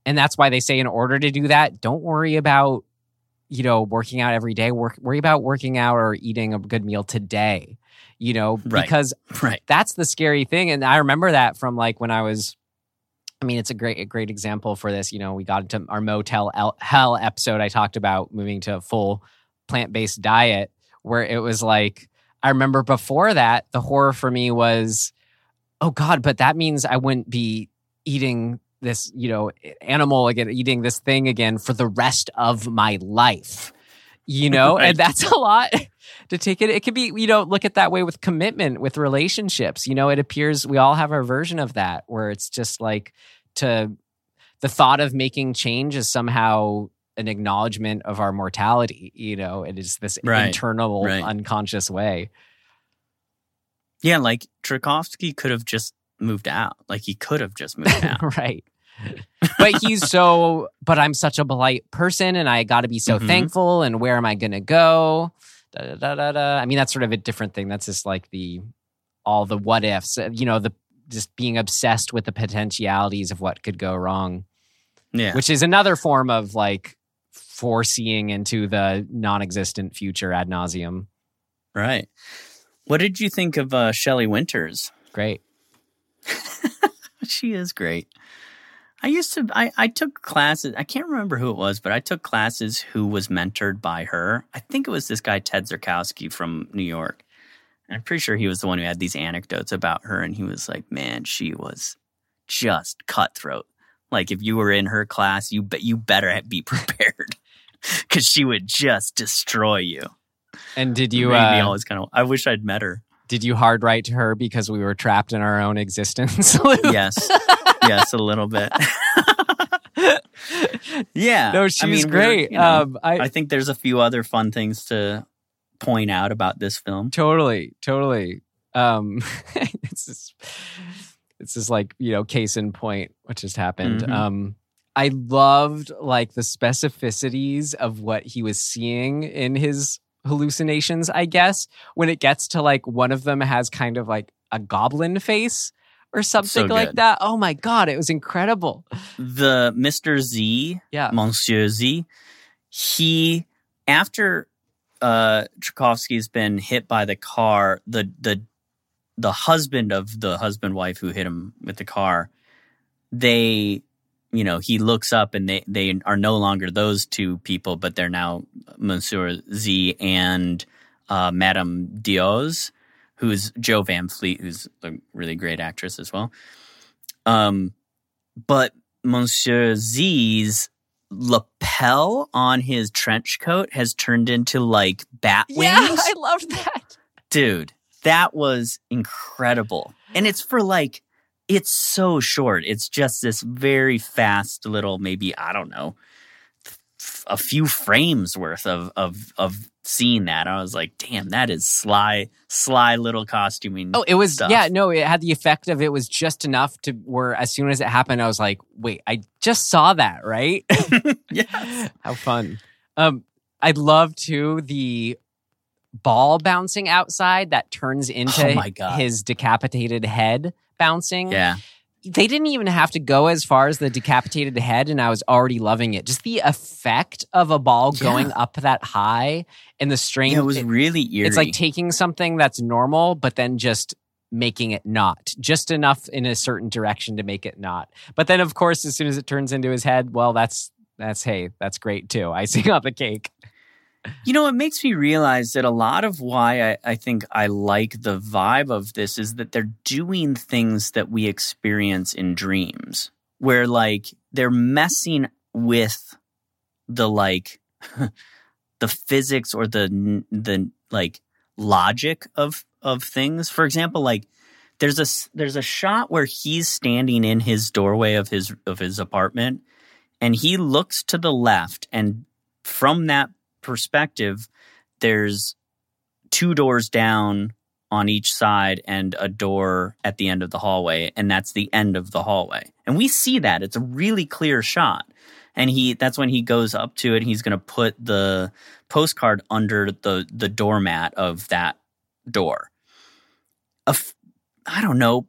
and that's why they say in order to do that, don't worry about, you know, working out every day. Work, worry about working out or eating a good meal today. You know, Right. because Right. that's the scary thing and i remember that from like when i was i mean it's a great a great example for this you know we got into our motel El- hell episode i talked about moving to a full plant-based diet where it was like i remember before that the horror for me was oh god but that means i wouldn't be eating this you know animal again eating this thing again for the rest of my life you know (laughs) Right. and that's a lot to take it it could be you know look at that way with commitment with relationships you know it appears we all have our version of that where it's just like to the thought of making change is somehow an acknowledgement of our mortality you know it is this Right. internal Right. unconscious way Yeah, like Trelkovsky could have just moved out. Like he could have just moved (laughs) out. right but he's so but i'm such a polite person and i got to be so Mhm. thankful and where am i going to go da, da, da, da, da. i mean that's sort of a different thing that's just like the all the what ifs, uh, you know, the just being obsessed with the potentialities of what could go wrong, Yeah. which is another form of like foreseeing into the non-existent future ad nauseum. right. What did you think of uh, Shelley Winters? Great. (laughs) She is great. I used to I, I took classes I can't remember who it was, but I took classes who was mentored by her. I think it was this guy Ted Zerkowski from New York. And I'm pretty sure he was the one who had these anecdotes about her and he was like, Man, she was just cutthroat. Like if you were in her class, you bet you better be (laughs) prepared. Cause she would just destroy you. And did You you made me uh, always kind of I wish I'd met her. Did you hard write to her because we were trapped in our own existence? (laughs) Yes. yes, a little bit. (laughs) yeah. no, she's I mean, great. you know, um, I, I think there's a few other fun things to point out about this film. totally, totally. Um, (laughs) it's just, it's just like you know, case in point, what just happened. Mhm. Um, I loved like the specificities of what he was seeing in his hallucinations. I guess when it gets to like one of them has kind of like a goblin face or something like that. Oh my god, it was incredible. The Mr. Z, Yeah. Monsieur Z, he after uh Trelkovsky's been hit by the car, the the the husband of the husband wife who hit him with the car, they you know, he looks up and they they are no longer those two people, but they're now Monsieur Z and uh Madame Dioz, who's Jo Van Fleet, who's a really great actress as well. Um but Monsieur Z's lapel on his trench coat has turned into like bat (laughs) wings. Yeah, I loved that. Dude, that was incredible. And it's for like, it's so short. It's just this very fast little, maybe, I don't know, a few frames worth of, of, of seeing that. I was like, damn, that is sly, sly little costuming. Oh, it was stuff. yeah, no, it had the effect of it was just enough to where as soon as it happened, I was like, wait, I just saw that, right? (laughs) (laughs) yeah. How fun. Um, I love too the ball bouncing outside that turns into Oh my God. his decapitated head bouncing. Yeah. They didn't even have to go as far as the decapitated head, and I was already loving it. Just the effect of a ball Yeah. going up that high and the strain. Yeah, it was it- really eerie. it's like taking something that's normal, but then just making it not just enough in a certain direction to make it not. But then, of course, as soon as it turns into his head, well, that's that's hey, that's great too. (laughs) Icing on the cake. You know, it makes me realize that a lot of why I, I think I like the vibe of this is that they're doing things that we experience in dreams, where like they're messing with the like (laughs) the physics or the the like logic of of things. For example, like there's a there's a shot where he's standing in his doorway of his of his apartment and he looks to the left and from that perspective there's two doors down on each side and a door at the end of the hallway and that's the end of the hallway. And we see that. It's a really clear shot. And he that's when he goes up to it he's going to put the postcard under the the doormat of that door. I don't know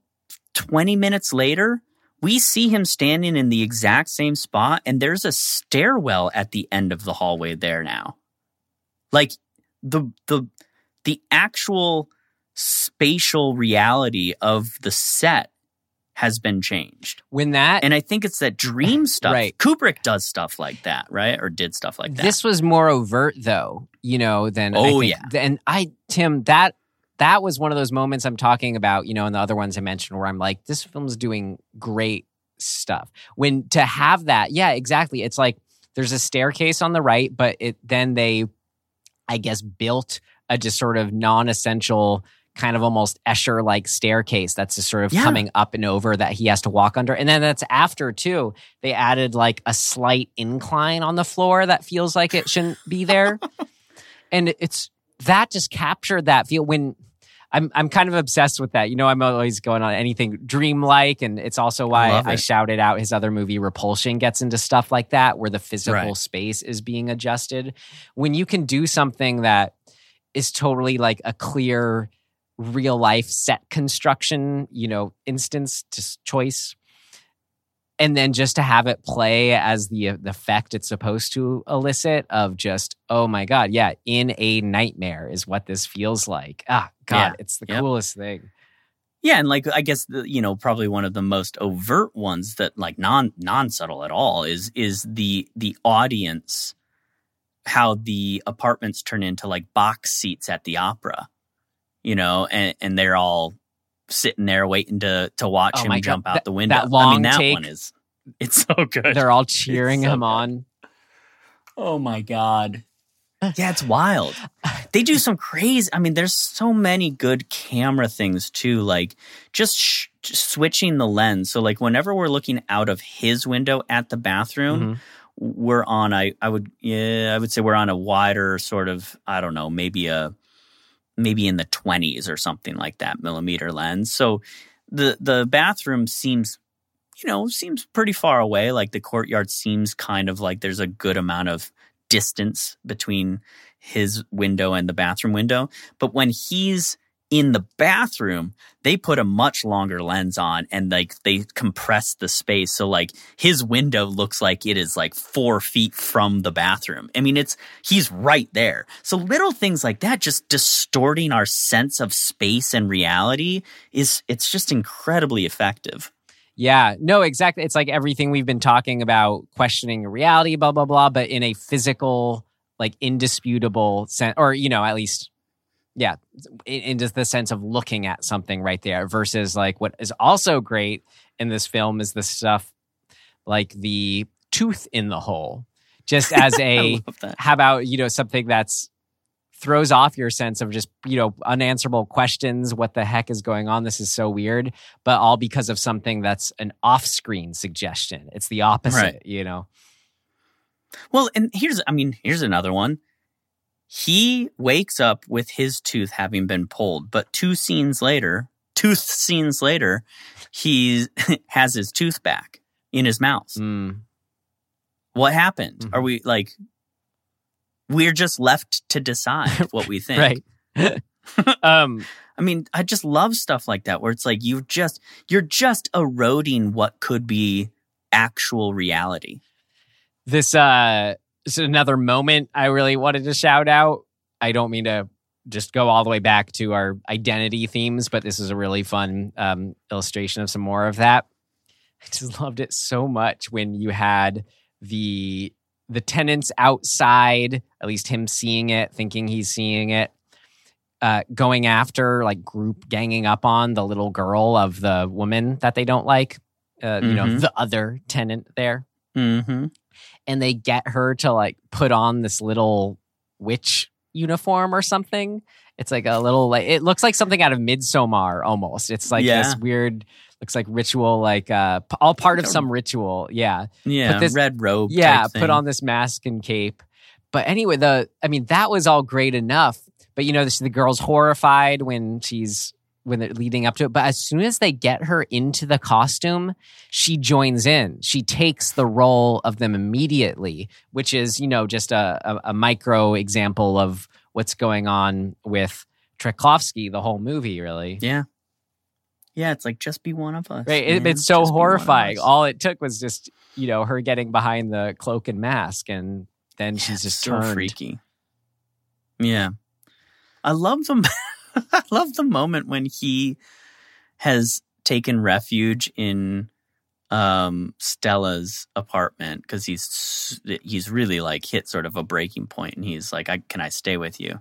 20 minutes later we see him standing in the exact same spot and there's a stairwell at the end of the hallway there now like the the the actual spatial reality of the set has been changed When that and i think it's that dream (laughs) stuff Right. kubrick does stuff like that right or did stuff like that this was more overt though, you know, than I Oh, think- yeah. And I Tim, that that was one of those moments I'm talking about, you know, and the other ones I mentioned where I'm like, this film's doing great stuff. When to have that, yeah, exactly. It's like there's a staircase on the right, but it then they I guess built a just sort of non-essential kind of almost Escher like staircase that's just sort of Yeah. coming up and over that he has to walk under. And then that's after too. They added like a slight incline on the floor that feels like it shouldn't be there. (laughs) and it's that just captured that feel when I'm I'm kind of obsessed with that. You know, I'm always going on anything dreamlike, and it's also why I, it. shouted out his other movie Repulsion gets into stuff like that, where the physical Right. space is being adjusted. When you can do something that is totally like a clear real life set construction, you know, instance to choice. And then just to have it play as the, the effect it's supposed to elicit of just, oh my God, yeah, in a nightmare is what this feels like. Ah, God, Yeah. it's the Yep. coolest thing. Yeah, and like I guess the, you know probably one of the most overt ones that like non non subtle at all is is the the audience how the apartments turn into like box seats at the opera, you know, and and they're all sitting there waiting to to watch Oh him my God, jump out the window. that I long mean that take- one is it's so good. They're all cheering so him good. on. Oh my god. (sighs) Yeah, it's wild. They do some crazy. I mean, there's so many good camera things too. Like just, sh- just switching the lens. So like whenever we're looking out of his window at the bathroom, Mhm. we're on. I I would yeah I would say we're on a wider sort of I don't know maybe a maybe in the twenties or something like that millimeter lens. So the the bathroom seems you know seems pretty far away. Like the courtyard seems kind of like there's a good amount of distance between his window and the bathroom window. But when he's in the bathroom, they put a much longer lens on and like they compress the space. So like his window looks like it is like four feet from the bathroom. I mean, it's, he's right there. So little things like that, just distorting our sense of space and reality is, it's just incredibly effective. Yeah, no, exactly. It's like everything we've been talking about, questioning reality, blah blah blah, but in a physical, like indisputable sense, or you know, at least, yeah, in, in just the sense of looking at something right there. Versus like what is also great in this film is the stuff like the tooth in the hole, just as (laughs) a how about you know something that's throws off your sense of just you know unanswerable questions what the heck is going on this is so weird but all because of something that's an off-screen suggestion it's the opposite Right. you know Well, and here's, I mean, here's another one. He wakes up with his tooth having been pulled, but two scenes later, tooth (laughs) scenes later, he (laughs) has his tooth back in his mouth. Mm. What happened? Mhm. Are we like, we're just left to decide (laughs) what we think. right um I mean, I just love stuff like that where it's like you just, you're just eroding what could be actual reality. this uh is another moment i really wanted to shout out i don't mean to just go all the way back to our identity themes but this is a really fun um, illustration of some more of that i just (laughs) loved it so much when you had the the tenants outside at least him seeing it thinking he's seeing it uh, going after like group ganging up on the little girl of the woman that they don't like uh, you know Mhm. the other tenant there Mm-hmm. And they get her to like put on this little witch uniform or something. It's like a little like it looks like something out of Midsommar almost. It's like Yeah. this weird looks like ritual like uh all part of some ritual. Yeah. Yeah. put this- red robe. Yeah, put on this mask and cape. But anyway, the I mean that was all great enough. But you know, this, the girl's horrified when she's when they're leading up to it. But as soon as they get her into the costume, she joins in. She takes the role of them immediately, which is you know just a, a, a micro example of what's going on with Trelkovsky the whole movie, really. Yeah. Yeah, it's like just be one of us. Right. It, it's so Just be one of horrifying. All it took was just, you know, her getting behind the cloak and mask and then Yeah, she's just so turned. freaky. Yeah. I love the (laughs) (laughs) I love the moment when he has taken refuge in um Stella's apartment because he's he's really like hit sort of a breaking point and he's like I can I stay with you?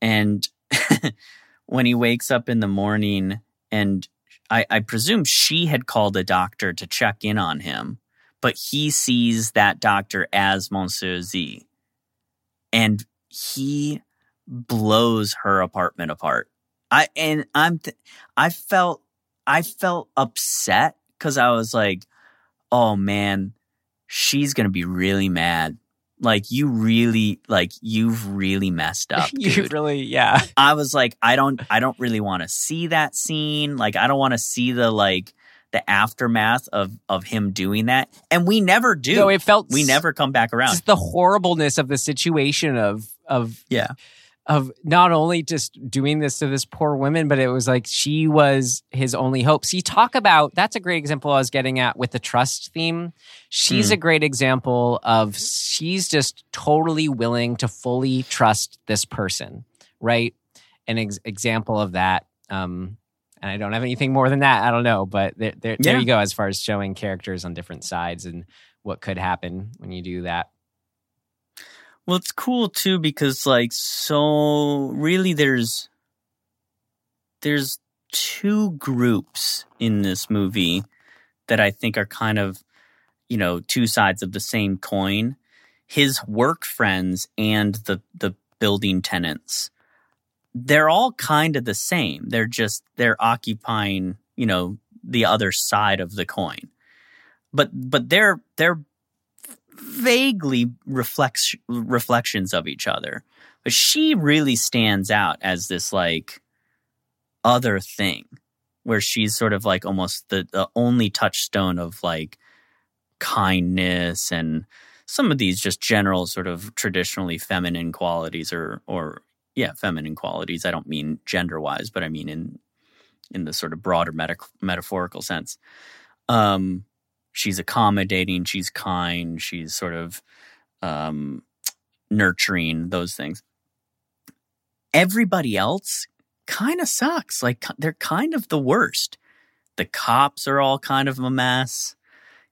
And (laughs) when he wakes up in the morning and I, I presume she had called a doctor to check in on him but he sees that doctor as Monsieur Z. And he blows her apartment apart I and I'm th- I felt I felt upset because I was like, oh man, she's gonna be really mad. Like you really like you've really messed up. (laughs) you really, yeah. I was like, I don't I don't really want to see that scene. Like I don't want to see the like the aftermath of of him doing that. And we never do. No, it felt we never come back around. just the horribleness of the situation of of Yeah. Of not only just doing this to this poor woman, but it was like she was his only hope. See, talk about that's a great example I was getting at with the trust theme. She's Mm. a great example of she's just totally willing to fully trust this person, right? An ex- example of that. Um, and I don't have anything more than that. I don't know, but there, there, there you go as far as showing characters on different sides and what could happen when you do that. Well, it's cool too because like so really there's there's two groups in this movie that I think are kind of you know two sides of the same coin. His work friends and the the building tenants. They're all kind of the same. They're just they're occupying, you know, the other side of the coin. But but they're they're vaguely reflects reflections of each other. But she really stands out as this like other thing where she's sort of like almost the, the only touchstone of like kindness and some of these just general sort of traditionally feminine qualities or or yeah feminine qualities i don't mean gender wise but i mean in in the sort of broader meta- metaphorical sense um she's accommodating she's kind she's sort of um nurturing those things. Everybody else kind of sucks like they're kind of the worst. The cops are all kind of a mess.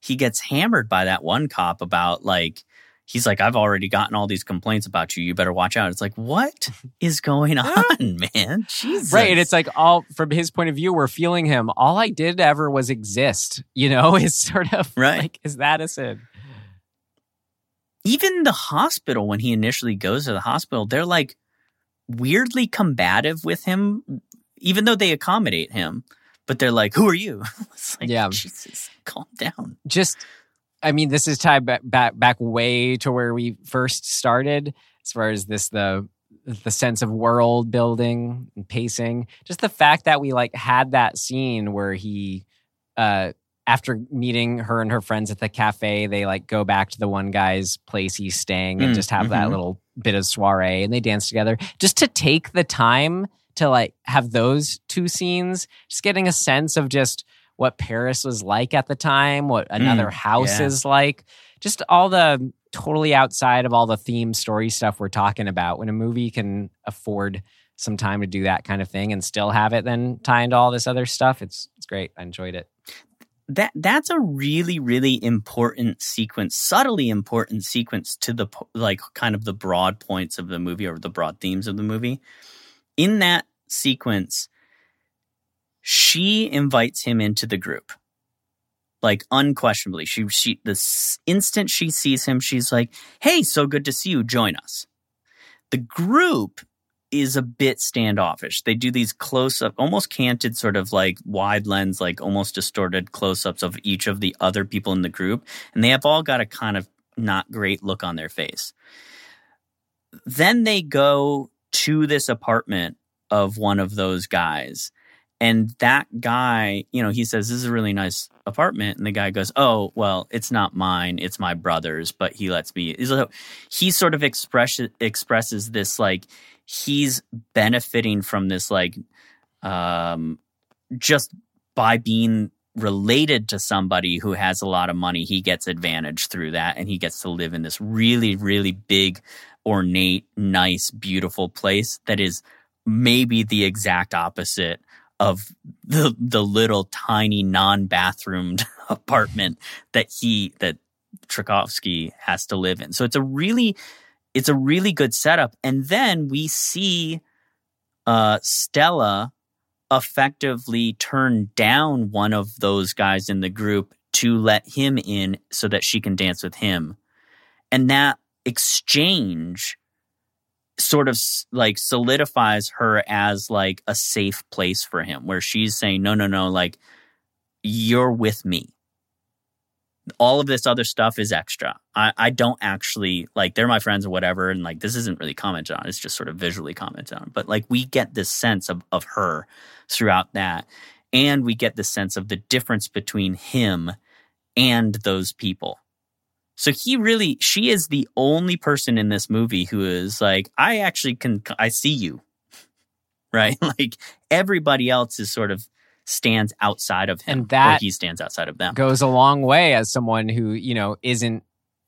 He gets hammered by that one cop about like he's like i've already gotten all these complaints about you you better watch out it's like what (laughs) is going on man jesus Right. And it's like all from his point of view, we're feeling him. All I did ever was exist, you know, (laughs) is sort of Right. like, is that a sin? even the hospital when he initially goes to the hospital they're like weirdly combative with him even though they accommodate him but they're like who are you (laughs) it's like Yeah. jesus calm down Just, I mean, this is tied back, back, back way to where we first started as far as this, the, the sense of world building and pacing. Just the fact that we like had that scene where he, uh, after meeting her and her friends at the cafe, they like go back to the one guy's place he's staying and Mm, just have that mhm. little bit of soiree and they dance together. Just to take the time to like have those two scenes, just getting a sense of just what Paris was like at the time, what mm, another house yeah. is like, just all the totally outside of all the theme story stuff we're talking about. When a movie can afford some time to do that kind of thing and still have it then tie into all this other stuff, it's it's great. I enjoyed it. that that's a really really important sequence subtly important sequence to the like kind of the broad points of the movie or the broad themes of the movie in that sequence she invites him into the group like unquestionably she she the instant she sees him she's like hey so good to see you join us the group is a bit standoffish. They do these close up, almost canted, sort of like wide lens, like almost distorted close ups of each of the other people in the group. And they have all got a kind of not great look on their face. Then they go to this apartment of one of those guys. And that guy, you know, he says, This is a really nice apartment. And the guy goes, Oh, well, it's not mine. It's my brother's, but he lets me. like- He sort of express, expresses this like, he's benefiting from this like um just by being related to somebody who has a lot of money he gets advantage through that and he gets to live in this really really big ornate nice beautiful place that is maybe the exact opposite of the the little tiny non-bathroomed (laughs) apartment that he that Trelkovsky has to live in so it's a really it's a really good setup. And then we see uh, Stella effectively turn down one of those guys in the group to let him in so that she can dance with him. And that exchange sort of like solidifies her as like a safe place for him where she's saying no no no like you're with me all of this other stuff is extra. I, I don't actually like they're my friends or whatever, and like this isn't really commented on. It's just sort of visually commented on. But like we get this sense of of her throughout that, and we get the sense of the difference between him and those people. So he really, she is the only person in this movie who is like, I actually can, I see you. (laughs) Right? (laughs) Like everybody else is sort of stands outside of him. And that he stands outside of them. goes a long way as someone who you know isn't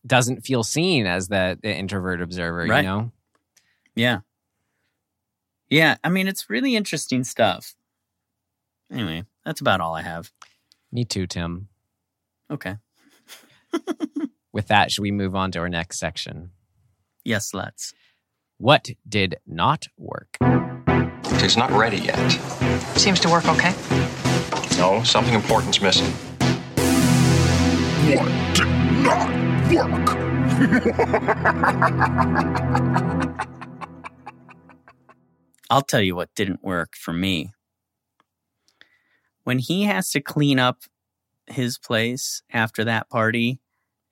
doesn't feel seen as the, the introvert observer Right. you know Yeah. Yeah. I mean, it's really interesting stuff. Anyway, that's about all I have. me too tim Okay. (laughs) with that should we move on to our next section Yes, let's. what did not work It's not ready yet. Seems to work okay. No, something important's missing. What did not work? (laughs) I'll tell you what didn't work for me. When he has to clean up his place after that party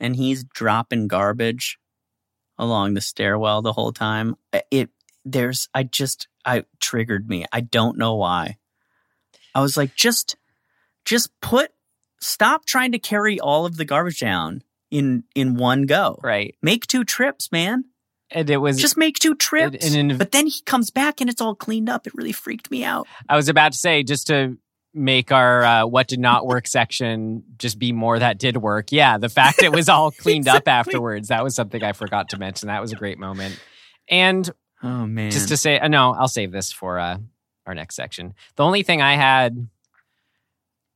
and he's dropping garbage along the stairwell the whole time, it there's I just I triggered me. I don't know why. I was like just just put stop trying to carry all of the garbage down in in one go. right Make two trips, man. and it was Just make two trips. in- but then he comes back and it's all cleaned up. It really freaked me out. I was about to say just to make our uh, what did not work section just be more that did work. Yeah, the fact it was (laughs) all cleaned up afterwards that was something I forgot to mention. That was a great moment. And Oh man. just to say, uh, no, I'll save this for uh, our next section. The only thing I had,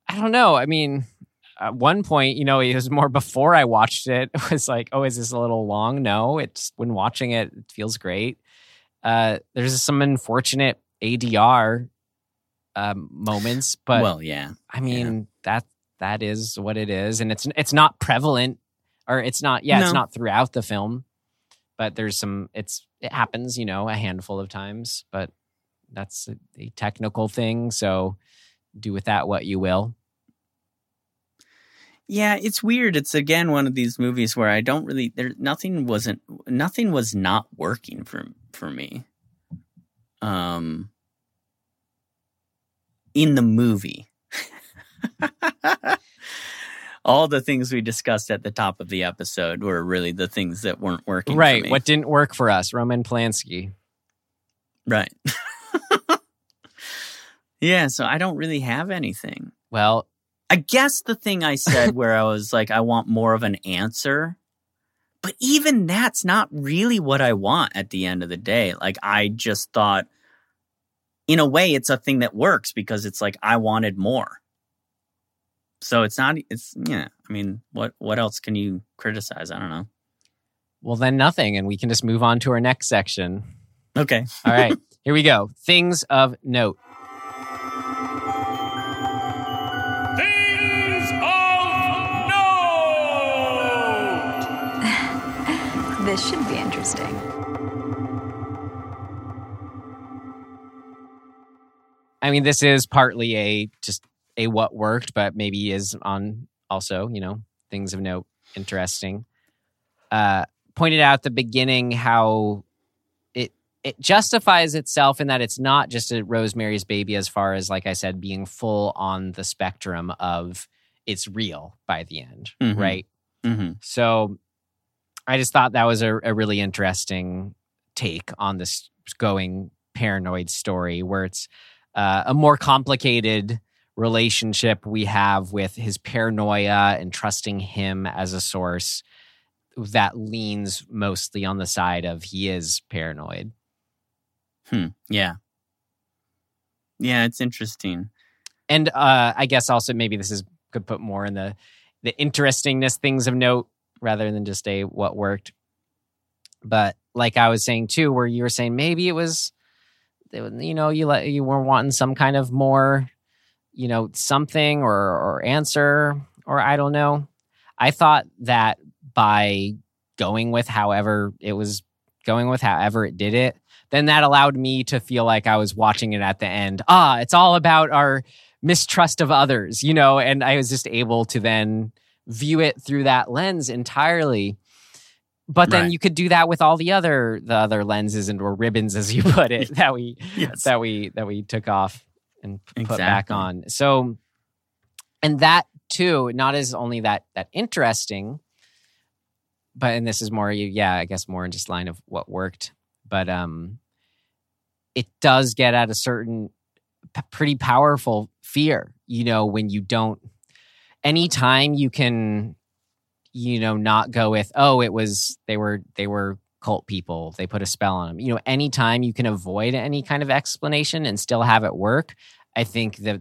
I don't know. I mean, at one point, you know, it was more before I watched it. (laughs) It was like, oh, is this a little long? No, it's when watching it, it feels great. Uh, there's some unfortunate ADR um, moments, but well, yeah. I mean that that is what it is, and it's it's not prevalent, or it's not. Yeah, it's not throughout the film, but there's some. It's it happens, you know, a handful of times, but that's a, a technical thing. So do with that what you will. Yeah, it's weird. It's again one of these movies where I don't really there nothing wasn't nothing was not working for for me. Um in the movie. All the things we discussed at the top of the episode were really the things that weren't working. for Right. What didn't work for us, Roman Polanski. Right. (laughs) yeah, so I don't really have anything. Well, I guess the thing I said (laughs) where I was like, I want more of an answer. But even that's not really what I want at the end of the day. Like, I just thought, in a way, it's a thing that works because it's like, I wanted more. So it's not, it's, yeah. I mean, what, what else can you criticize? I don't know. well, then nothing, and we can just move on to our next section. Okay. (laughs) All right, (laughs) here we go. Things of note. Things of note. (sighs) This should be interesting. I mean, this is partly a just a what worked, but maybe is on also, you know, things of note, interesting. Uh, pointed out at the beginning how it it justifies itself in that it's not just a Rosemary's Baby, as far as like I said, being full on the spectrum of it's real by the end, Mhm. right? hmm So I just thought that was a, a really interesting take on this going paranoid story where it's uh, a more complicated relationship we have with his paranoia and trusting him as a source that leans mostly on the side of he is paranoid. Hmm. Yeah. Yeah, it's interesting. And uh, I guess also maybe this is could put more in the the interestingness things of note rather than just a what worked. But like I was saying too, where you were saying maybe it was, you know, you let you were wanting some kind of more, you know, something or or answer or I don't know. I thought that by going with however it was going with however it did it, then that allowed me to feel like I was watching it at the end. Ah, it's all about our mistrust of others, you know, and I was just able to then view it through that lens entirely. But then Right. you could do that with all the other the other lenses and or ribbons, as you put it, (laughs) that we Yes. that we that we took off and put back on. So, and that too, not as only that that interesting, but and this is more yeah i guess more in just line of what worked but um it does get at a certain p- pretty powerful fear you know when you don't anytime you can you know not go with oh it was they were they were cult people. They put a spell on them you know anytime you can avoid any kind of explanation and still have it work i think that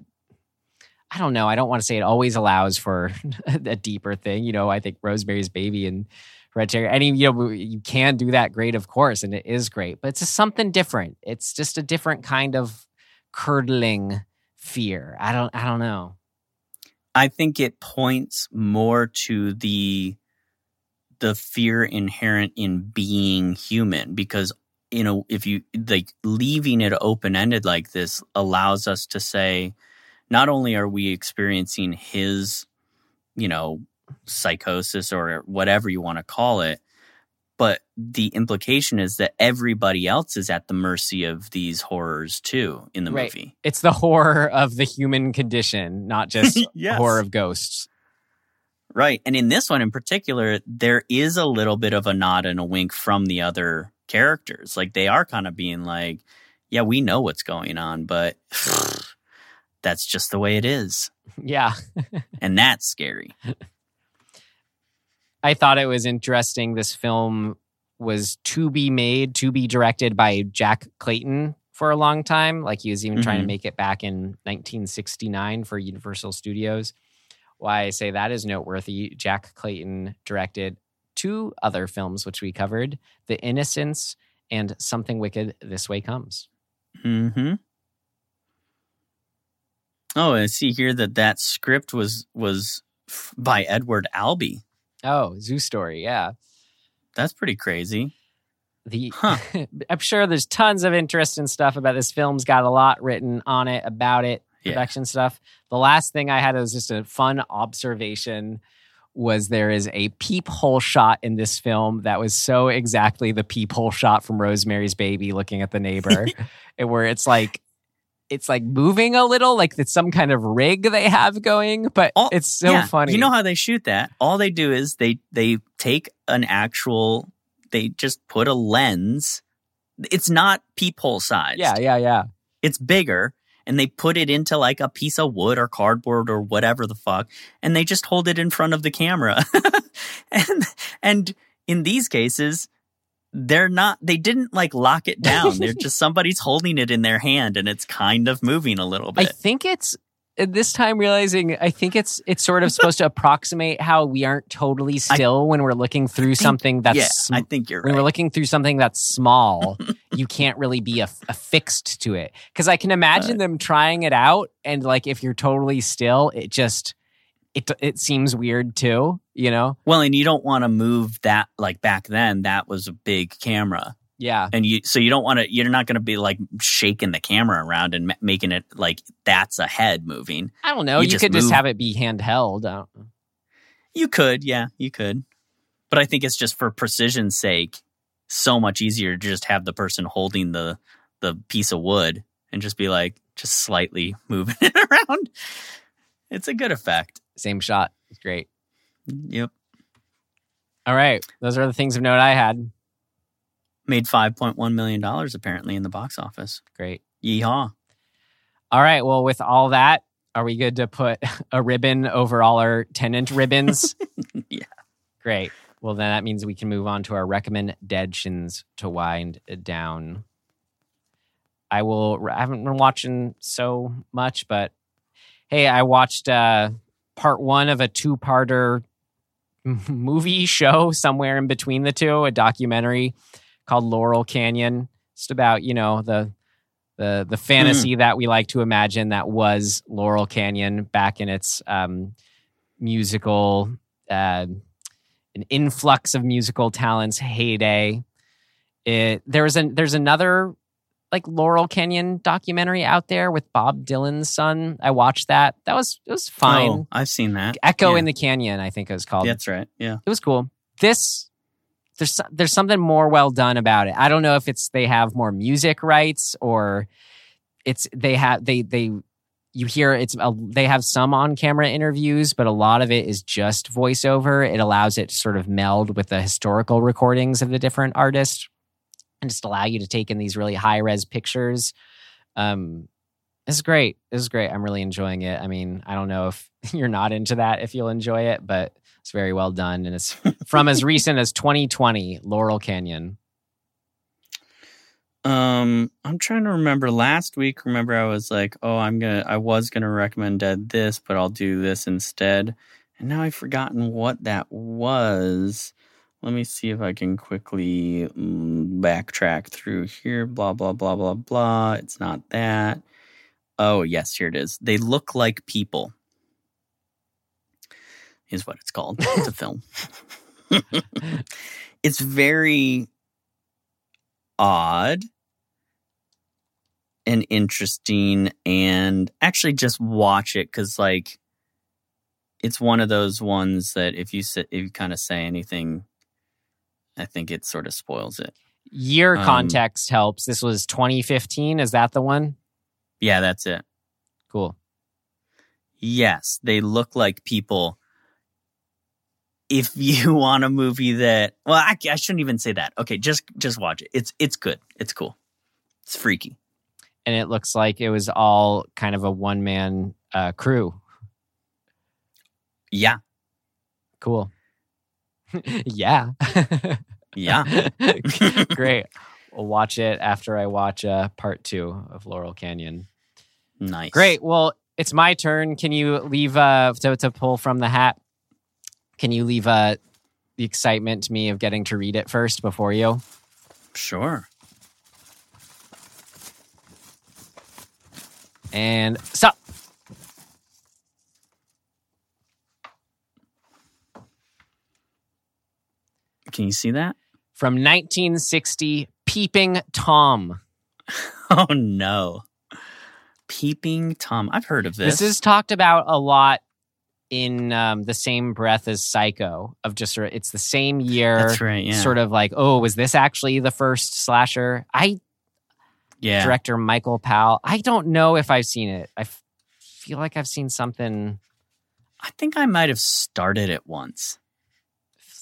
i don't know i don't want to say it always allows for (laughs) a deeper thing you know i think rosemary's baby and Red hereditary any you know you can do that great of course and it is great but it's just something different. It's just a different kind of curdling fear. I don't i don't know I think it points more to the the fear inherent in being human because you know if you like leaving it open ended like this allows us to say not only are we experiencing his you know psychosis or whatever you want to call it but the implication is that everybody else is at the mercy of these horrors too in the Right. movie it's the horror of the human condition not just (laughs) Yes. horror of ghosts Right. And in this one in particular, there is a little bit of a nod and a wink from the other characters. Like they are kind of being like, yeah, we know what's going on, but (sighs) that's just the way it is. (laughs) yeah And that's scary. (laughs) I thought it was interesting. This film was to be made, to be directed by Jack Clayton for a long time. Like he was even trying to Mhm. make it back in 1969 for Universal Studios. Why I say that is noteworthy. Jack Clayton directed two other films, which we covered The Innocents and Something Wicked This Way Comes. hmm Oh, I see here that that script was was f- by Edward Albee. Oh, Zoo Story. Yeah. That's pretty crazy. the Huh. (laughs) I'm sure there's tons of interesting stuff about this film's got a lot written on it about it Yeah. production stuff. The last thing I had was just a fun observation was there is a peephole shot in this film that was so exactly the peephole shot from Rosemary's Baby looking at the neighbor (laughs) and where it's like it's like moving a little like it's some kind of rig they have going but All- it's so yeah, funny You know how they shoot that? All they do is they they take an actual they just put a lens. It's not peephole size. yeah yeah yeah It's bigger and they put it into like a piece of wood or cardboard or whatever the fuck and they just hold it in front of the camera. (laughs) and and in these cases they're not they didn't like lock it down. They're (laughs) just somebody's holding it in their hand and it's kind of moving a little bit I think it's this time realizing I think it's it's sort of supposed to approximate how we aren't totally still when we're looking through think- something that's yeah, sm- I think you're when we're looking through something that's small, (laughs) you can't really be aff- affixed to it. Because I can imagine them trying it out, and like if you're totally still, it just it it seems weird too. You know? Well, and you don't want to move that like back then. That was a big camera, Yeah. and you so you don't want to. You're not going to be like shaking the camera around and ma- making it like that's a head moving. I don't know. You You, just could just have it be handheld. I don't know. You could, yeah, you could, but I think it's just for precision's sake, so much easier to just have the person holding the the piece of wood and just be like just slightly (laughs) moving it around. It's a good effect. Same shot. It's great. Yep, All right. Those are the things of note I had. made five point one million dollars apparently in the box office. Great. Yeehaw! All right. Well, with all that, are we good to put (laughs) a ribbon over all our tenant ribbons? (laughs) Yeah. Great. Well, then that means we can move on to our recommendations to wind it down. I will. I haven't been watching so much, but hey, I watched uh, part one of a two-parter (laughs) movie show somewhere in between the two, a documentary called Laurel Canyon. Just about you know the the the fantasy that we like to imagine that was Laurel Canyon back in its um, musical uh, an influx of musical talents heyday. It there was an there's another like Laurel Canyon documentary out there with Bob Dylan's son. I watched that. That was it was fine. Oh, I've seen that. Echo Yeah. in the Canyon, I think it was called That's right. Yeah. it was cool. This there's there's something more well done about it. I don't know if it's they have more music rights or it's they have they they you hear it's a, they have some on camera interviews, but a lot of it is just voiceover. It allows it to sort of meld with the historical recordings of the different artists and just allow you to take in these really high res pictures. Um, this is great. This is great. I'm really enjoying it. I mean, I don't know if (laughs) you're not into that, if you'll enjoy it, but it's very well done. And it's (laughs) from as recent as 2020, Laurel Canyon. Um, I'm trying to remember last week. Remember, I was like, "Oh, I'm gonna, I was gonna recommend Dead this, but I'll do this instead." And now I've forgotten what that was. Let me see if I can quickly mm, backtrack through here. Blah blah blah blah blah. It's not that. Oh yes, here it is. They look like people. Is what it's called. It's a film. (laughs) it's very odd and interesting and actually just watch it because like it's one of those ones that if you sit, if you kind of say anything i think it sort of spoils it Year Um, context helps. This was 2015. Is that the one? yeah that's it Cool. yes they look like people if (laughs) you want a movie that well I, I shouldn't even say that okay just just watch it it's it's good it's cool it's freaky And it looks like it was all kind of a one man uh, crew. yeah Cool. (laughs) yeah. yeah (laughs) Great. (laughs) We'll watch it after I watch uh, part two of Laurel Canyon. nice Great. Well, it's my turn. Can you leave uh, to, to pull from the hat? Can you leave uh, the excitement to me of getting to read it first before you? sure And stop. Can you see that From 1960, Peeping Tom. (laughs) Oh no. Peeping Tom. I've heard of this. This is talked about a lot in um, the same breath as Psycho. Of just sort of, it's the same year. That's right, yeah. Sort of like, oh, was this actually the first slasher? I yeah. director Michael Powell. I don't know if I've seen it. I f- feel like I've seen something. I think I might have started it once.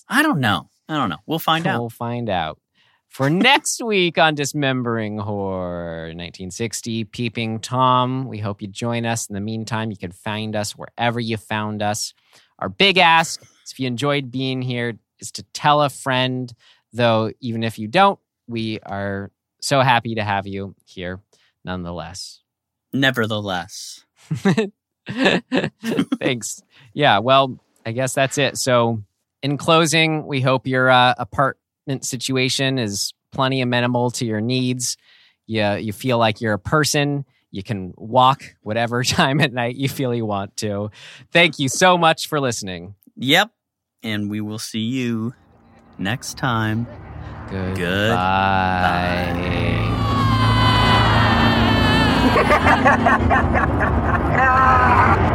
I don't know. I don't know. We'll find out. We'll find out. For next week on Dismembering Horror 1960, Peeping Tom. We hope you join us. In the meantime, you can find us wherever you found us. Our big ask is if you enjoyed being here, is to tell a friend, though, even if you don't, we are so happy to have you here nonetheless. Nevertheless. (laughs) Thanks. Yeah, well, I guess that's it. So, in closing, we hope your uh, apartment situation is plenty amenable to your needs. You, you feel like you're a person. You can walk whatever (laughs) time at night you feel you want to. Thank you so much for listening. Yep. And we will see you next time. Good. Good. Bye. (laughs)